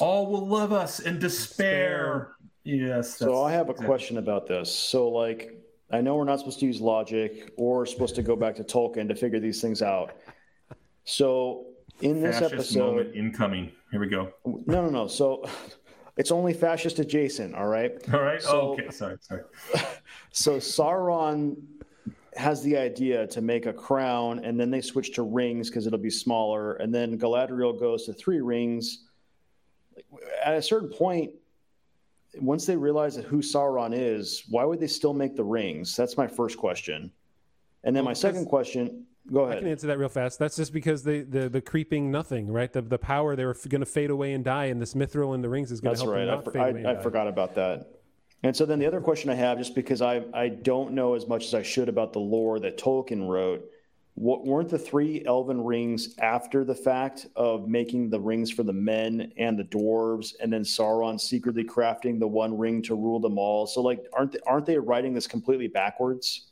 All will love us and despair. despair. Yes. So I have a exactly. question about this. So like. I know we're not supposed to use logic or supposed to go back to Tolkien to figure these things out. So in this fascist episode moment incoming here we go no no no so <laughs> it's only fascist adjacent all right all right so, oh, okay sorry sorry <laughs> so sauron has the idea to make a crown and then they switch to rings because it'll be smaller and then galadriel goes to three rings at a certain point once they realize that who sauron is why would they still make the rings that's my first question and then well, my second question Go ahead. I can answer that real fast. That's just because the the, the creeping nothing, right? The the power they were f- going to fade away and die, and this mithril in the rings is going to help right. them not I, for, fade I, away. I, I forgot about that. And so then the other question I have, just because I I don't know as much as I should about the lore that Tolkien wrote, what, weren't the three elven rings after the fact of making the rings for the men and the dwarves, and then Sauron secretly crafting the one ring to rule them all? So like, aren't they, aren't they writing this completely backwards?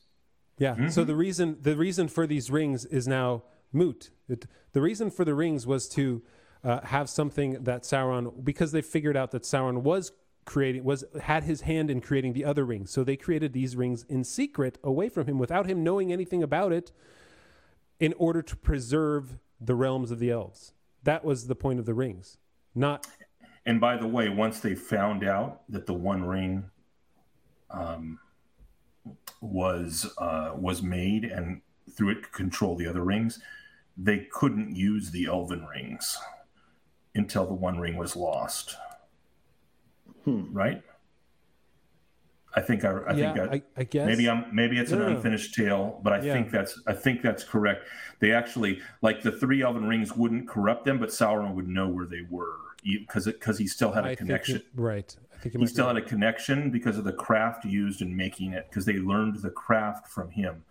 Yeah. Mm-hmm. So the reason the reason for these rings is now moot. It, the reason for the rings was to uh, have something that Sauron, because they figured out that Sauron was creating was had his hand in creating the other rings. So they created these rings in secret away from him without him knowing anything about it in order to preserve the realms of the elves. That was the point of the rings. Not And by the way, once they found out that the one ring um, was uh, was made and through it could control the other rings. They couldn't use the elven rings until the one ring was lost. Hmm. Right? I think I, I yeah, think I, I, guess maybe I'm maybe it's an unfinished tale, but I yeah. think that's I think that's correct. They actually like the three elven rings wouldn't corrupt them, but Sauron would know where they were because because he still had a connection. It, right I think he still had a connection because of the craft used in making it, because they learned the craft from him.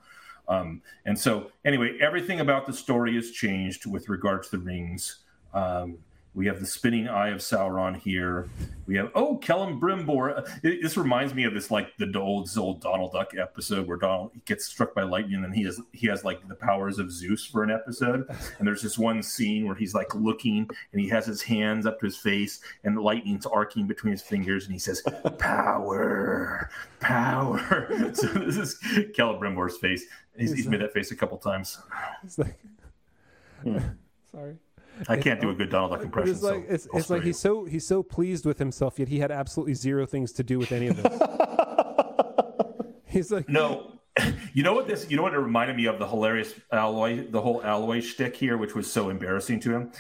Um, and so, anyway, everything about the story has changed with regard to the rings. Um, we have the spinning eye of Sauron here. We have oh Celebrimbor. this reminds me of this like the old old Donald Duck episode where Donald gets struck by lightning and he has he has like the powers of Zeus for an episode. And there's this one scene where he's like looking and he has his hands up to his face and the lightning's arcing between his fingers and he says <laughs> power, power. <laughs> so this is Celebrimbor's face. He's, he's made that face a couple times. Like, hmm. <laughs> Sorry. I can't do a good Donald Duck impression. It's like, so it's, it's like he's so he's so pleased with himself, yet he had absolutely zero things to do with any of this. <laughs> he's like, no. <laughs> You know what this? You know what it reminded me of the hilarious alloy, the whole alloy shtick here, which was so embarrassing to him.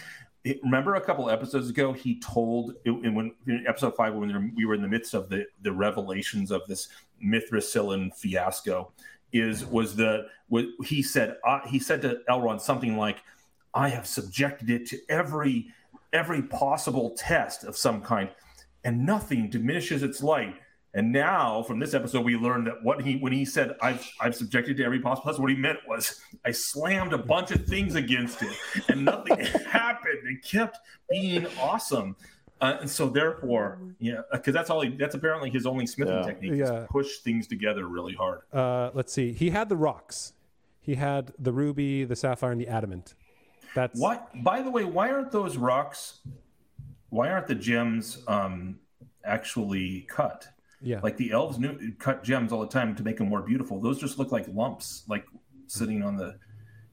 it- remember a couple episodes ago he told in when in episode five when we were in the midst of the the revelations of this Mithrasilin fiasco is was the what he said uh, he said to Elrond something like I have subjected it to every every possible test of some kind and nothing diminishes its light and now from this episode we learned that what he when he said I've I've subjected to every possible test what he meant was I slammed a bunch of things against it and nothing <laughs> happened it kept being awesome uh, and so therefore yeah because that's all he that's apparently his only smithing Yeah. technique Yeah. is push things together really hard Uh, let's see. He had the rocks. He had the ruby, the sapphire, and the adamant. That's What? By the way, why aren't those rocks? Why aren't the gems um, actually cut? yeah. Like the elves knew, cut gems all the time to make them more beautiful. Those just look like lumps, like sitting on the.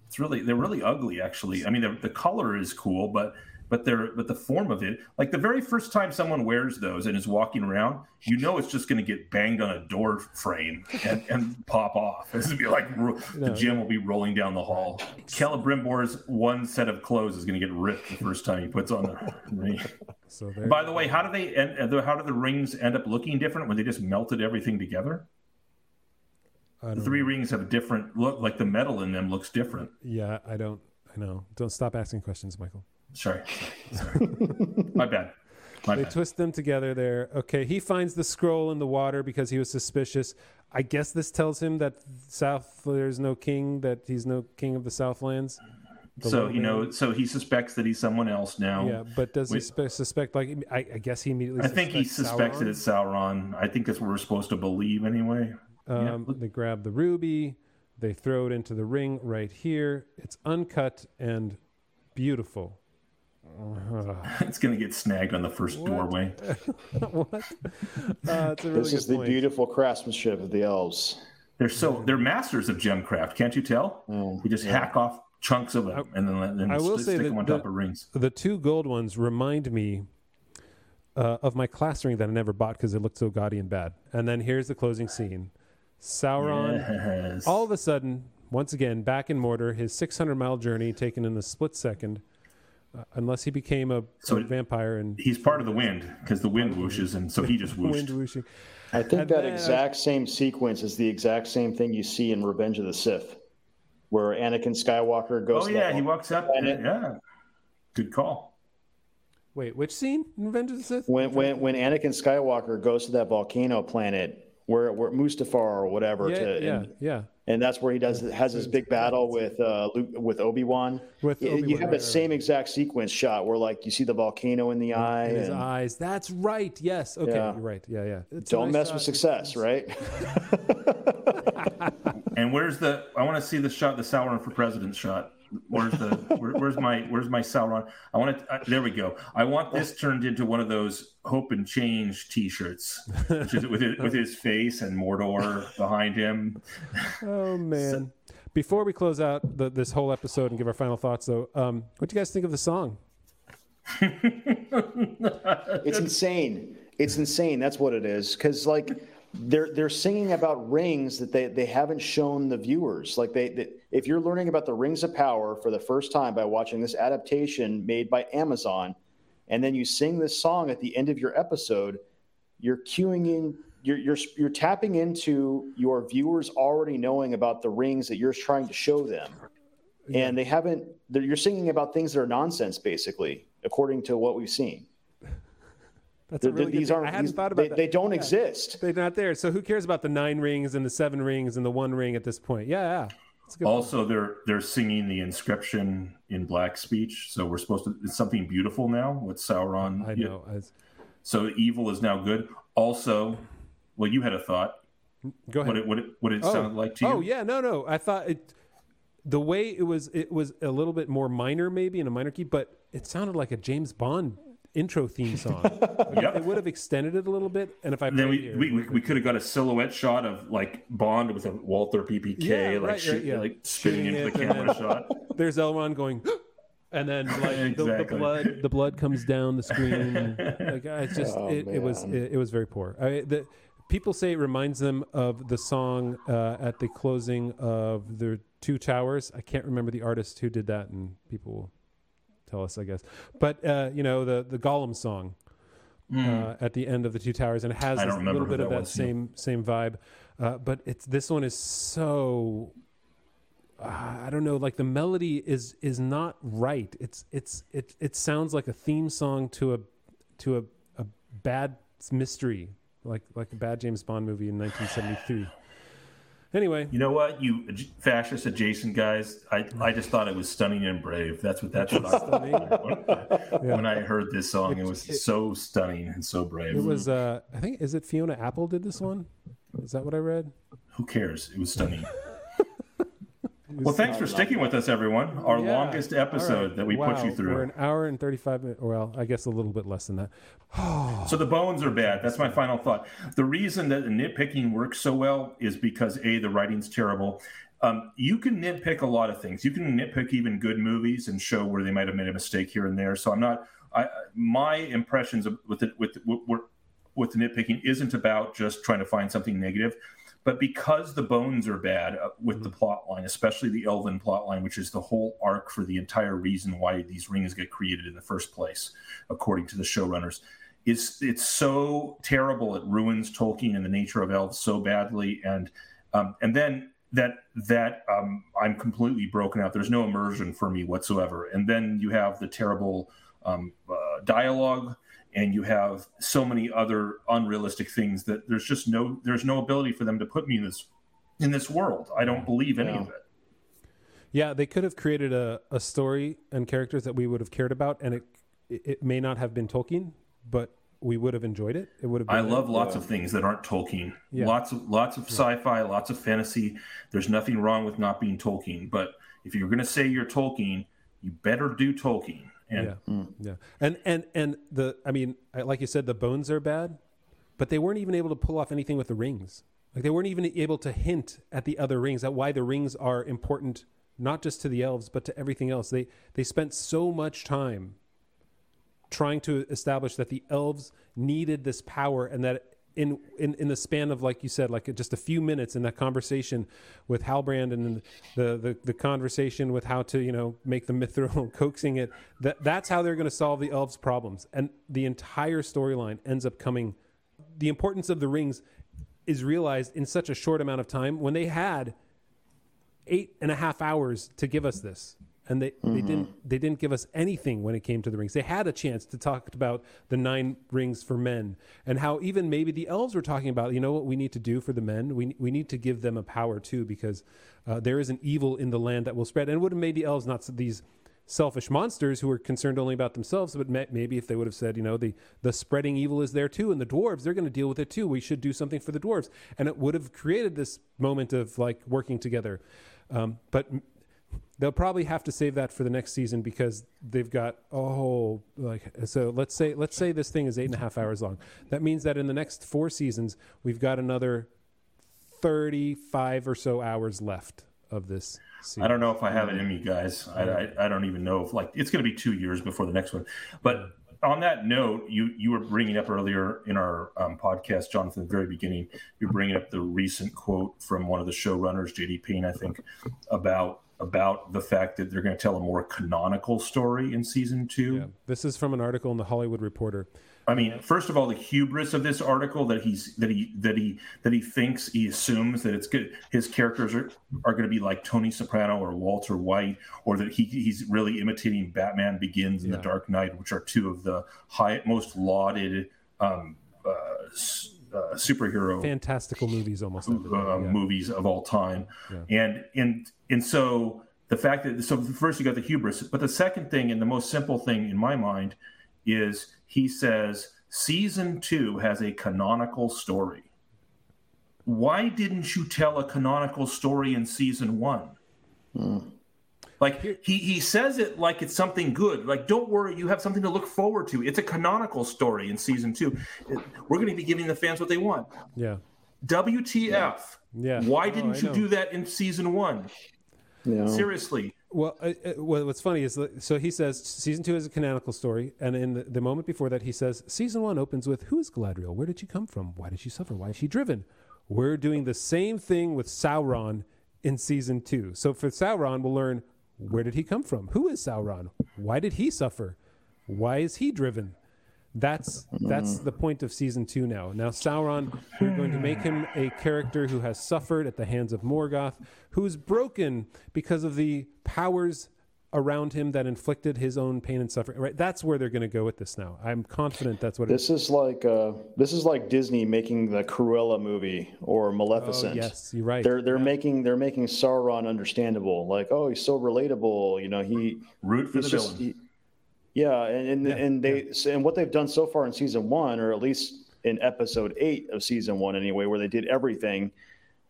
It's really they're really ugly, actually. I mean, the, the color is cool, but but they're but the form of it, like the very first time someone wears those and is walking around, you know it's just going to get banged on a door frame and, and pop off. It's going to be like ro- the No. gem will be rolling down the hall. Celebrimbor's one set of clothes is going to get ripped the first time he puts on the ring. so. By the way, how do they end, uh, how do the rings end up looking different when they just melted everything together? The three rings have a different look, like the metal in them looks different. Yeah, I don't. I know. Don't stop asking questions, Michael. Sorry, sorry, sorry. <laughs> my bad. My They bad. twist them together there. Okay, he finds the scroll in the water because he was suspicious. I guess this tells him that South there's no king, that he's no king of the Southlands. The So you know, so he suspects that he's someone else now. Yeah, but does he spe- suspect like I, I guess he immediately I think he suspects Sauron? that it's Sauron. I think that's what we're supposed to believe anyway. Yeah. Um, They grab the ruby, they throw it into the ring right here. It's uncut and beautiful. Uh, It's going to get snagged on the first doorway. <laughs> what? Uh, it's a really This good is the point. beautiful craftsmanship of the elves. They're so they're masters of gemcraft, can't you tell? Mm, You just hack off chunks of them and then, let- then I will st- say stick that them on the- top of rings. The two gold ones remind me uh, of my class ring that I never bought because it looked so gaudy and bad. And then here's the closing scene: Sauron, Yes. all of a sudden, once again, back in Mordor, his 600 mile journey taken in a split second. Uh, unless he became a, So a vampire and He's part of the wind because the wind whooshes, and so he just <laughs> wind whooshing. I think And that then I- exact same sequence is the exact same thing you see in Revenge of the Sith, where Anakin Skywalker goes. Oh yeah, he walks up. Planet. Yeah, good call. Wait, which scene? in Revenge of the Sith? when when when Anakin Skywalker goes to that volcano planet where where Mustafar or whatever, yeah, to, yeah, and, yeah. And that's where he does has his big battle with uh, Luke, with Obi Wan. With You, Obi-Wan, you have right, that right, same exact sequence shot where like you see the volcano in the eye. In his and eyes. That's right. Yes. Okay. Yeah. You're right. Yeah. Yeah. It's Don't nice mess with success, right? <laughs> And where's the? I want to see the shot, the Sauron for president shot. Where's the? Where, where's my? Where's my Sauron? I want to. Uh, there we go. I want this turned into one of those hope and change T-shirts, which is with his, with his face and Mordor behind him. Oh <laughs> man. Before we close out the, this whole episode and give our final thoughts, though, um, what do you guys think of the song? <laughs> It's insane. It's insane. That's what it is. Because like they're they're singing about rings that they they haven't shown the viewers. Like they, they if you're learning about the rings of power for the first time by watching this adaptation made by Amazon, and then you sing this song at the end of your episode, you're cueing in. You're, you're you're tapping into your viewers already knowing about the rings that you're trying to show them, and they haven't. You're singing about things that are nonsense, basically, according to what we've seen. That's a Th- really good these thing. aren't. I hadn't these- thought about they, that. they don't Yeah. exist. They're not there. So who cares about the nine rings and the seven rings and the one ring at this point? Yeah, yeah. It's a good. Also, they're they're singing the inscription in black speech, so we're supposed to. It's something beautiful now with Sauron. I Yeah. know. I was- So evil is now good. Also, well, you had a thought. go ahead. What it what it what it oh. sounded like to you? Oh yeah, no, no. I thought it. The way it was, it was a little bit more minor, maybe in a minor key, but it sounded like a James Bond intro theme <laughs> song. Yep. It would have extended it a little bit, and if I then we, here- we, we, we could have got a silhouette shot of like Bond with a Walther PPK Yeah, like right, shoot, right, yeah. like spitting Shooting into the it camera shot. <laughs> there's Elrond going, <gasps> and then like the, the blood, the blood comes down the screen. <laughs> like I it's just, Oh, it, it was, it, it was very poor. I, the, people say it reminds them of the song uh, at the closing of the Two Towers. I can't remember the artist who did that, and people will tell us, I guess. But uh, you know the the Gollum song uh, at the end of the Two Towers, and it has. I this don't remember little bit of that that was, yeah. same same vibe. Uh, but it's this one is so uh, I don't know, like the melody is is not right. It's it's it it sounds like a theme song to a to a, a bad mystery, like like a bad James Bond movie in 1973. Anyway, You know what, you fascist adjacent guys? I, I just thought it was stunning and brave. That's what that's what I thought. When I heard this song, it was so stunning and so brave. it was uh, I think is it Fiona Apple did this one? Is that what I read? Who cares? It was stunning. <laughs> well, thanks for sticking with us, everyone. Our Yeah. longest episode right. that we Wow, put you We're through. an hour and 35 minutes. Well, I guess a little bit less than that. <sighs> So the bones are bad. That's my final thought. The reason that the nitpicking works so well is because a the writing's terrible. Um, you can nitpick a lot of things. You can nitpick even good movies and show where they might have made a mistake here and there. So I'm not. I my impressions of, with it with with with the nitpicking isn't about just trying to find something negative, but because the bones are bad uh, with the plot line, especially the Elven plot line, which is the whole arc for the entire reason why these rings get created in the first place, according to the showrunners, is it's so terrible. It ruins Tolkien and the nature of elves so badly, and um, and then that that um, I'm completely broken out. There's no immersion for me whatsoever. And then you have the terrible um, uh, dialogue, and you have so many other unrealistic things that there's just no there's no ability for them to put me in this in this world. I don't believe any Yeah. of it. Yeah, they could have created a, a story and characters that we would have cared about, and it it may not have been Tolkien, but we would have enjoyed it. It would have. Been I love lots of things that aren't Tolkien. Yeah. Lots of lots of sci-fi, lots of fantasy. There's nothing wrong with not being Tolkien, but if you're going to say you're Tolkien, you better do Tolkien. And yeah, hmm. yeah, and and and the I mean, like you said, the bones are bad, but they weren't even able to pull off anything with the rings. Like they weren't even able to hint at the other rings, at why the rings are important, not just to the elves, but to everything else. They they spent so much time trying to establish that the elves needed this power and that in, in, in the span of like you said like just a few minutes in that conversation with Halbrand and the, the, the conversation with how to you know make the mithril <laughs> coaxing it that that's how they're going to solve the elves problems. And the entire storyline ends up coming the importance of the rings is realized in such a short amount of time when they had eight and a half hours to give us this and they, they didn't they didn't give us anything when it came to the rings. They had a chance to talk about the nine rings for men and how even maybe the elves were talking about you know what we need to do for the men? We, we need to give them a power too because uh, there is an evil in the land that will spread. And it would have made the elves not these selfish monsters who were concerned only about themselves but ma- maybe if they would have said you know the the spreading evil is there too and the dwarves they're going to deal with it too. We should do something for the dwarves. And it would have created this moment of like working together. Um, but they'll probably have to save that for the next season because they've got oh like so let's say let's say this thing is eight and a half hours long that means that in the next four seasons we've got another 35 or so hours left of this season. I don't know if I have it in me, guys. I, I, I don't even know if like it's going to be two years before the next one. But on that note, you you were bringing up earlier in our um, podcast, Jonathan, at the very beginning, you're bringing up the recent quote from one of the showrunners, J.D. Payne, I think, about about the fact that they're going to tell a more canonical story in season two. Yeah. This is from an article in the Hollywood Reporter. I mean, first of all, the hubris of this article that he's that he that he that he thinks he assumes that it's good. His characters are are going to be like Tony Soprano or Walter White, or that he he's really imitating Batman Begins and Yeah. The Dark Knight, which are two of the high most lauded um, uh, uh, superhero Fantastical movies almost. uh, yeah. movies of all time, and and and so the fact that so first you got the hubris, but the second thing and the most simple thing in my mind is he says season two has a canonical story. Why didn't you tell a canonical story in season one? Like he, he says it like it's something good. Like, don't worry, you have something to look forward to. It's a canonical story in season two. We're going to be giving the fans what they want. Yeah. WTF? Yeah. Why Oh, didn't I you know. do that in season one? You? Seriously. Well, uh, well, what's funny is that, so he says season two is a canonical story, and in the, the moment before that, he says season one opens with "Who is Galadriel? Where did she come from? Why did she suffer? Why is she driven?" We're doing the same thing with Sauron in season two. So for Sauron, we'll learn Where did he come from? Who is Sauron? Why did he suffer? Why is he driven? That's that's the point of season two now. Now Sauron, we're going to make him a character who has suffered at the hands of Morgoth, who's broken because of the powers around him that inflicted his own pain and suffering. Right? That's where they're going to go with this now. I'm confident that's what. This is like uh, this is like Disney making the Cruella movie or Maleficent. Oh, yes, you're right. They're they're making they're making Sauron understandable. Like, oh, he's so relatable. You know, he Root for he's the just villain. he- yeah, and and, and they and what they've done so far in season one, or at least in episode eight of season one, anyway, where they did everything,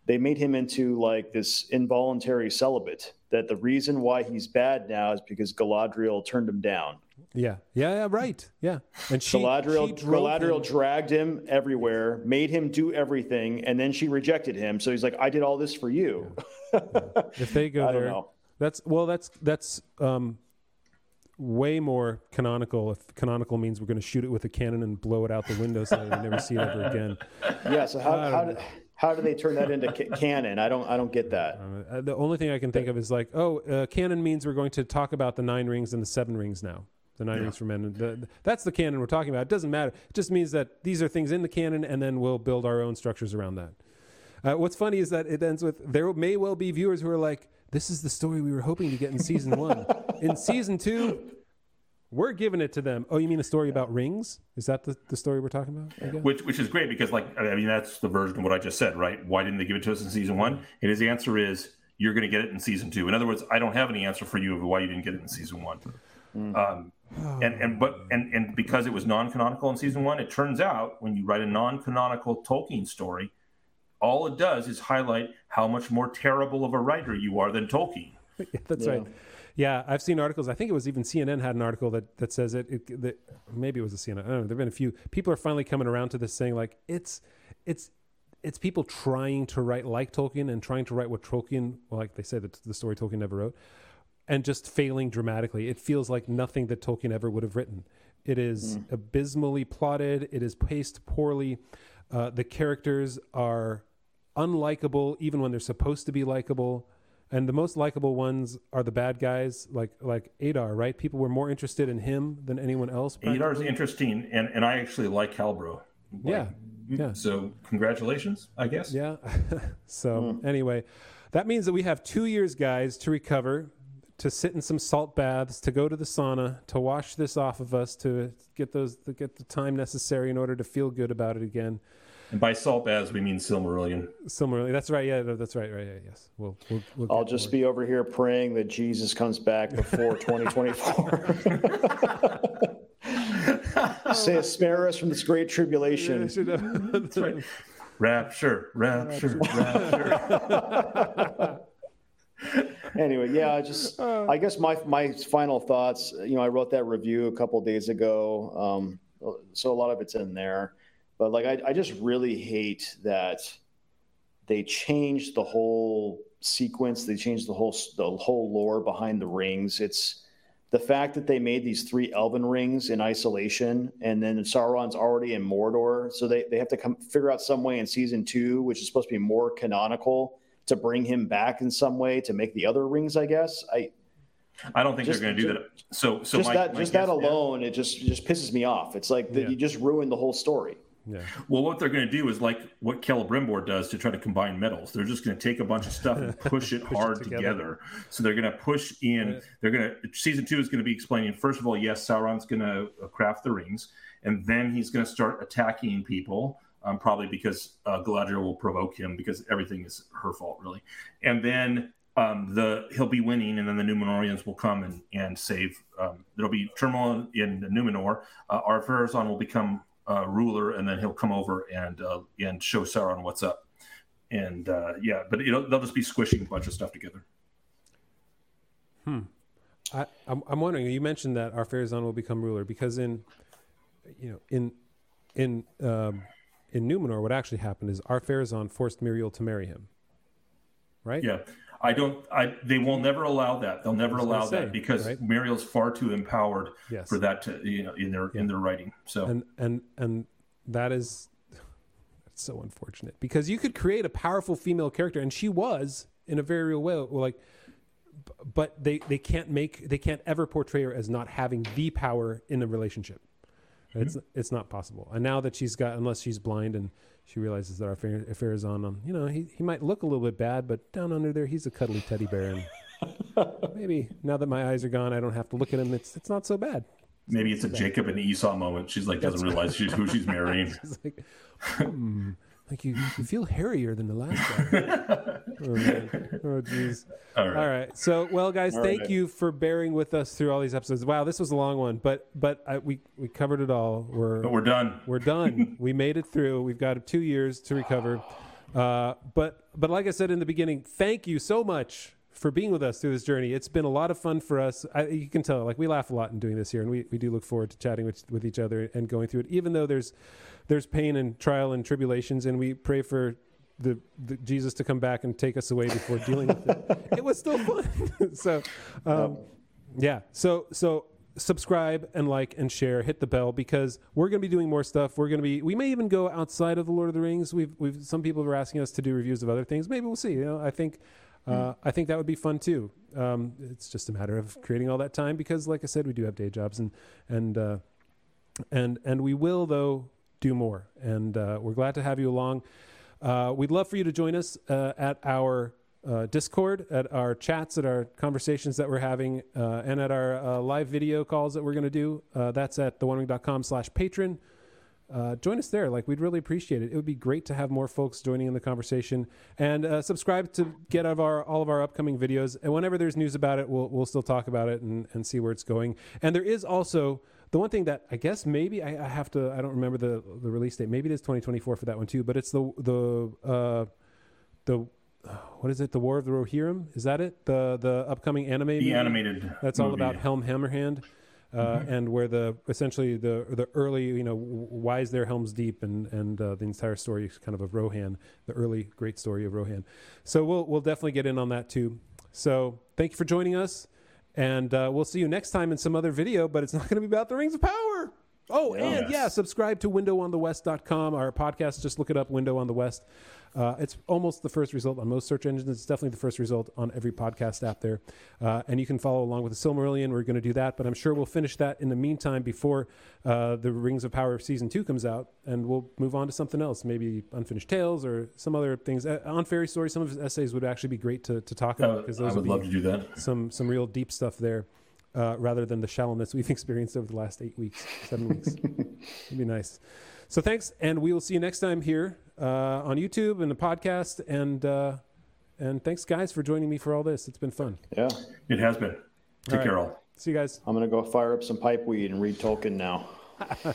they made him into like this involuntary celibate. That the reason why he's bad now is because Galadriel turned him down. yeah, yeah, yeah, right. Yeah, and she, Galadriel, she Galadriel him- dragged him everywhere, made him do everything, and then she rejected him. So he's like, "I did all this for you." <laughs> If they go I there, know. that's well, that's that's um, way more canonical. If canonical means we're going to shoot it with a cannon and blow it out the window so we never see it ever again. Yeah. So how how do, how do they turn that into ca- canon? I don't I don't get that. Uh, the only thing I can think of is like, oh, uh, canon means we're going to talk about the nine rings and the seven rings now. The nine rings for men. And The, that's the canon we're talking about. It doesn't matter. It just means that these are things in the canon, and then we'll build our own structures around that. Uh, what's funny is that it ends with there may well be viewers who are like, "This is the story we were hoping to get in season one. <laughs> in season two, we're giving it to them." Oh, you mean a story about rings? Is that the, the story we're talking about? I? Which which is great because like I mean that's the version of what I just said, right? Why didn't they give it to us in season one? And his answer is you're going to get it in season two. In other words, I don't have any answer for you of why you didn't get it in season one. Um, and and but and and because it was non-canonical in season one, it turns out when you write a non-canonical Tolkien story, all it does is highlight how much more terrible of a writer you are than Tolkien. <laughs> That's Yeah. right. Yeah, I've seen articles. I think it was even CNN had an article that, that says it, it that maybe it was a CNN. I don't know. There've been a few people are finally coming around to this saying like it's it's it's people trying to write like Tolkien and trying to write what Tolkien well, like they say that the story Tolkien never wrote and just failing dramatically. It feels like nothing that Tolkien ever would have written. It is abysmally plotted. It is paced poorly. Uh, the characters are unlikable, even when they're supposed to be likable. And the most likable ones are the bad guys, like like Adar, right? People were more interested in him than anyone else. Adar's interesting, and and I actually like Halbro. Yeah, mm, yeah. So congratulations, I guess. Yeah. <laughs> so hmm. anyway, that means that we have two years, guys, to recover, to sit in some salt baths, to go to the sauna, to wash this off of us, to get those, to get the time necessary in order to feel good about it again. And by salt baths, we mean Silmarillion. Similarly, that's right. Yeah, that's right. Right. Yeah, yes. We'll. we'll, we'll I'll just more. be over here praying that Jesus comes back before <laughs> 2024. <laughs> Say, spare us from this great tribulation. <laughs> That's right. Rapture, rapture, rapture. anyway, yeah, I just I guess my my final thoughts. You know, I wrote that review a couple days ago, um, so a lot of it's in there. But like, I, I just really hate that they changed the whole sequence. They changed the whole the whole lore behind the rings. It's the fact that they made these three elven rings in isolation and then sauron's already in mordor so they, they have to come figure out some way in season two which is supposed to be more canonical to bring him back in some way to make the other rings i guess i I don't think Just- they're going to do that. So, so just my, that my just that guess- yeah. alone it just just pisses me off it's like that Yeah. you just ruined the whole story Yeah. Well, what they're going to do is like what Celebrimbor does to try to combine metals. They're just going to take a bunch of stuff and <laughs> push it hard together. together. So they're going to push in. They're going to season two is going to be explaining. First of all, yes, Sauron's going to craft the rings, and then he's going to start attacking people. Um, probably because uh, Galadriel will provoke him because everything is her fault, really. And then um, the he'll be winning, and then the Numenoreans will come and and save. Um, there'll be turmoil in Numenor. Uh, Ar-Pharazôn will become uh, ruler, and then he'll come over and uh, and show Sauron what's up. And uh, yeah, but it'll, they'll just be squishing a bunch of stuff together. I, I'm, I'm wondering. You mentioned that Ar-Pharazôn will become ruler because in, you know, in, in, um, in Numenor, what actually happened is Ar-Pharazôn forced Míriel to marry him. Right. Yeah, I don't. I they will never allow that. They'll never allow say, that because right? Míriel's far too empowered Yes. for that to you know in their in their writing. So and and and that is that's so unfortunate because you could create a powerful female character and she was in a very real way like but they they can't make they can't ever portray her as not having the power in the relationship. Mm-hmm. It's it's not possible. And now that she's got, unless she's blind and she realizes that our affair, affair is on, um, you know, he he might look a little bit bad, but down under there, he's a cuddly teddy bear. And <laughs> maybe now that my eyes are gone, I don't have to look at him. It's it's not so bad. Maybe it's a Jacob and Esau moment. She's like doesn't realize she's who she's <laughs> marrying. It's like, hmm, like you, you feel hairier than the last guy. <laughs> oh, oh, jeez. All right. All right. So, well, guys, All thank right. you for bearing with us through all these episodes. Wow, this was a long one, but but I, we we covered it all. We're But we're done. we're done. <laughs> we made it through. We've got two years to recover. Uh, but but like I said in the beginning, thank you so much for being with us through this journey. It's been a lot of fun for us. I, you can tell, like we laugh a lot in doing this here, and we, we do look forward to chatting with with each other and going through it. Even though there's there's pain and trial and tribulations, and we pray for. The, the Jesus to come back and take us away before dealing with it. <laughs> It was still fun. <laughs> so, um, yeah. So so subscribe and like and share. Hit the bell because we're going to be doing more stuff. We're going to be. We may even go outside of the Lord of the Rings. We've we've some people are asking us to do reviews of other things. Maybe we'll see. You know, I think. Uh, I think that would be fun too. Um, it's just a matter of creating all that time because, like I said, we do have day jobs and and uh, and and we will though do more. And uh, we're glad to have you along. Uh, we'd love for you to join us uh, at our uh, Discord, at our chats, at our conversations that we're having, uh, and at our uh, live video calls that we're going to do. That's at theonering.com slash patron. Join us there. Like, we'd really appreciate it. It would be great to have more folks joining in the conversation. And subscribe to get of our, all of our upcoming videos. And whenever there's news about it, we'll, we'll still talk about it and, and see where it's going. And there is also the one thing that I guess maybe I, I have to, I don't remember the, the release date. Maybe it is 2024 for that one too, but it's the, the, uh, the, what is it? The War of the Rohirrim? Is that it? The, the upcoming anime? The movie? animated. That's all about Helm Hammerhand, uh, and where the essentially the the early you know why is there Helm's Deep and and uh, the entire story is kind of of Rohan, the early great story of Rohan. So we'll we'll definitely get in on that too. So thank you for joining us, and uh, we'll see you next time in some other video. But it's not going to be about the Rings of Power. Oh, and Yes. yeah, subscribe to windowonthewest.com. Our podcast, just look it up, Window on the West. Uh, it's almost the first result on most search engines. It's definitely the first result on every podcast app there. Uh, and you can follow along with the Silmarillion. We're going to do that, but I'm sure we'll finish that in the meantime before uh, the Rings of Power season two comes out, and we'll move on to something else, maybe Unfinished Tales or some other things. Uh, on Fairy Story, some of his essays would actually be great to, to talk about Uh, because I those would would love be to do that. some some real deep stuff there, uh, rather than the shallowness we've <laughs> experienced over the last eight weeks, seven weeks. <laughs> It'd be nice. So thanks, and we will see you next time here uh, on YouTube and the podcast. And uh, and thanks, guys, for joining me for all this. It's been fun. Yeah. It has been. Take right. care, all. See you guys. I'm going to go fire up some pipe weed and read Tolkien now. <laughs>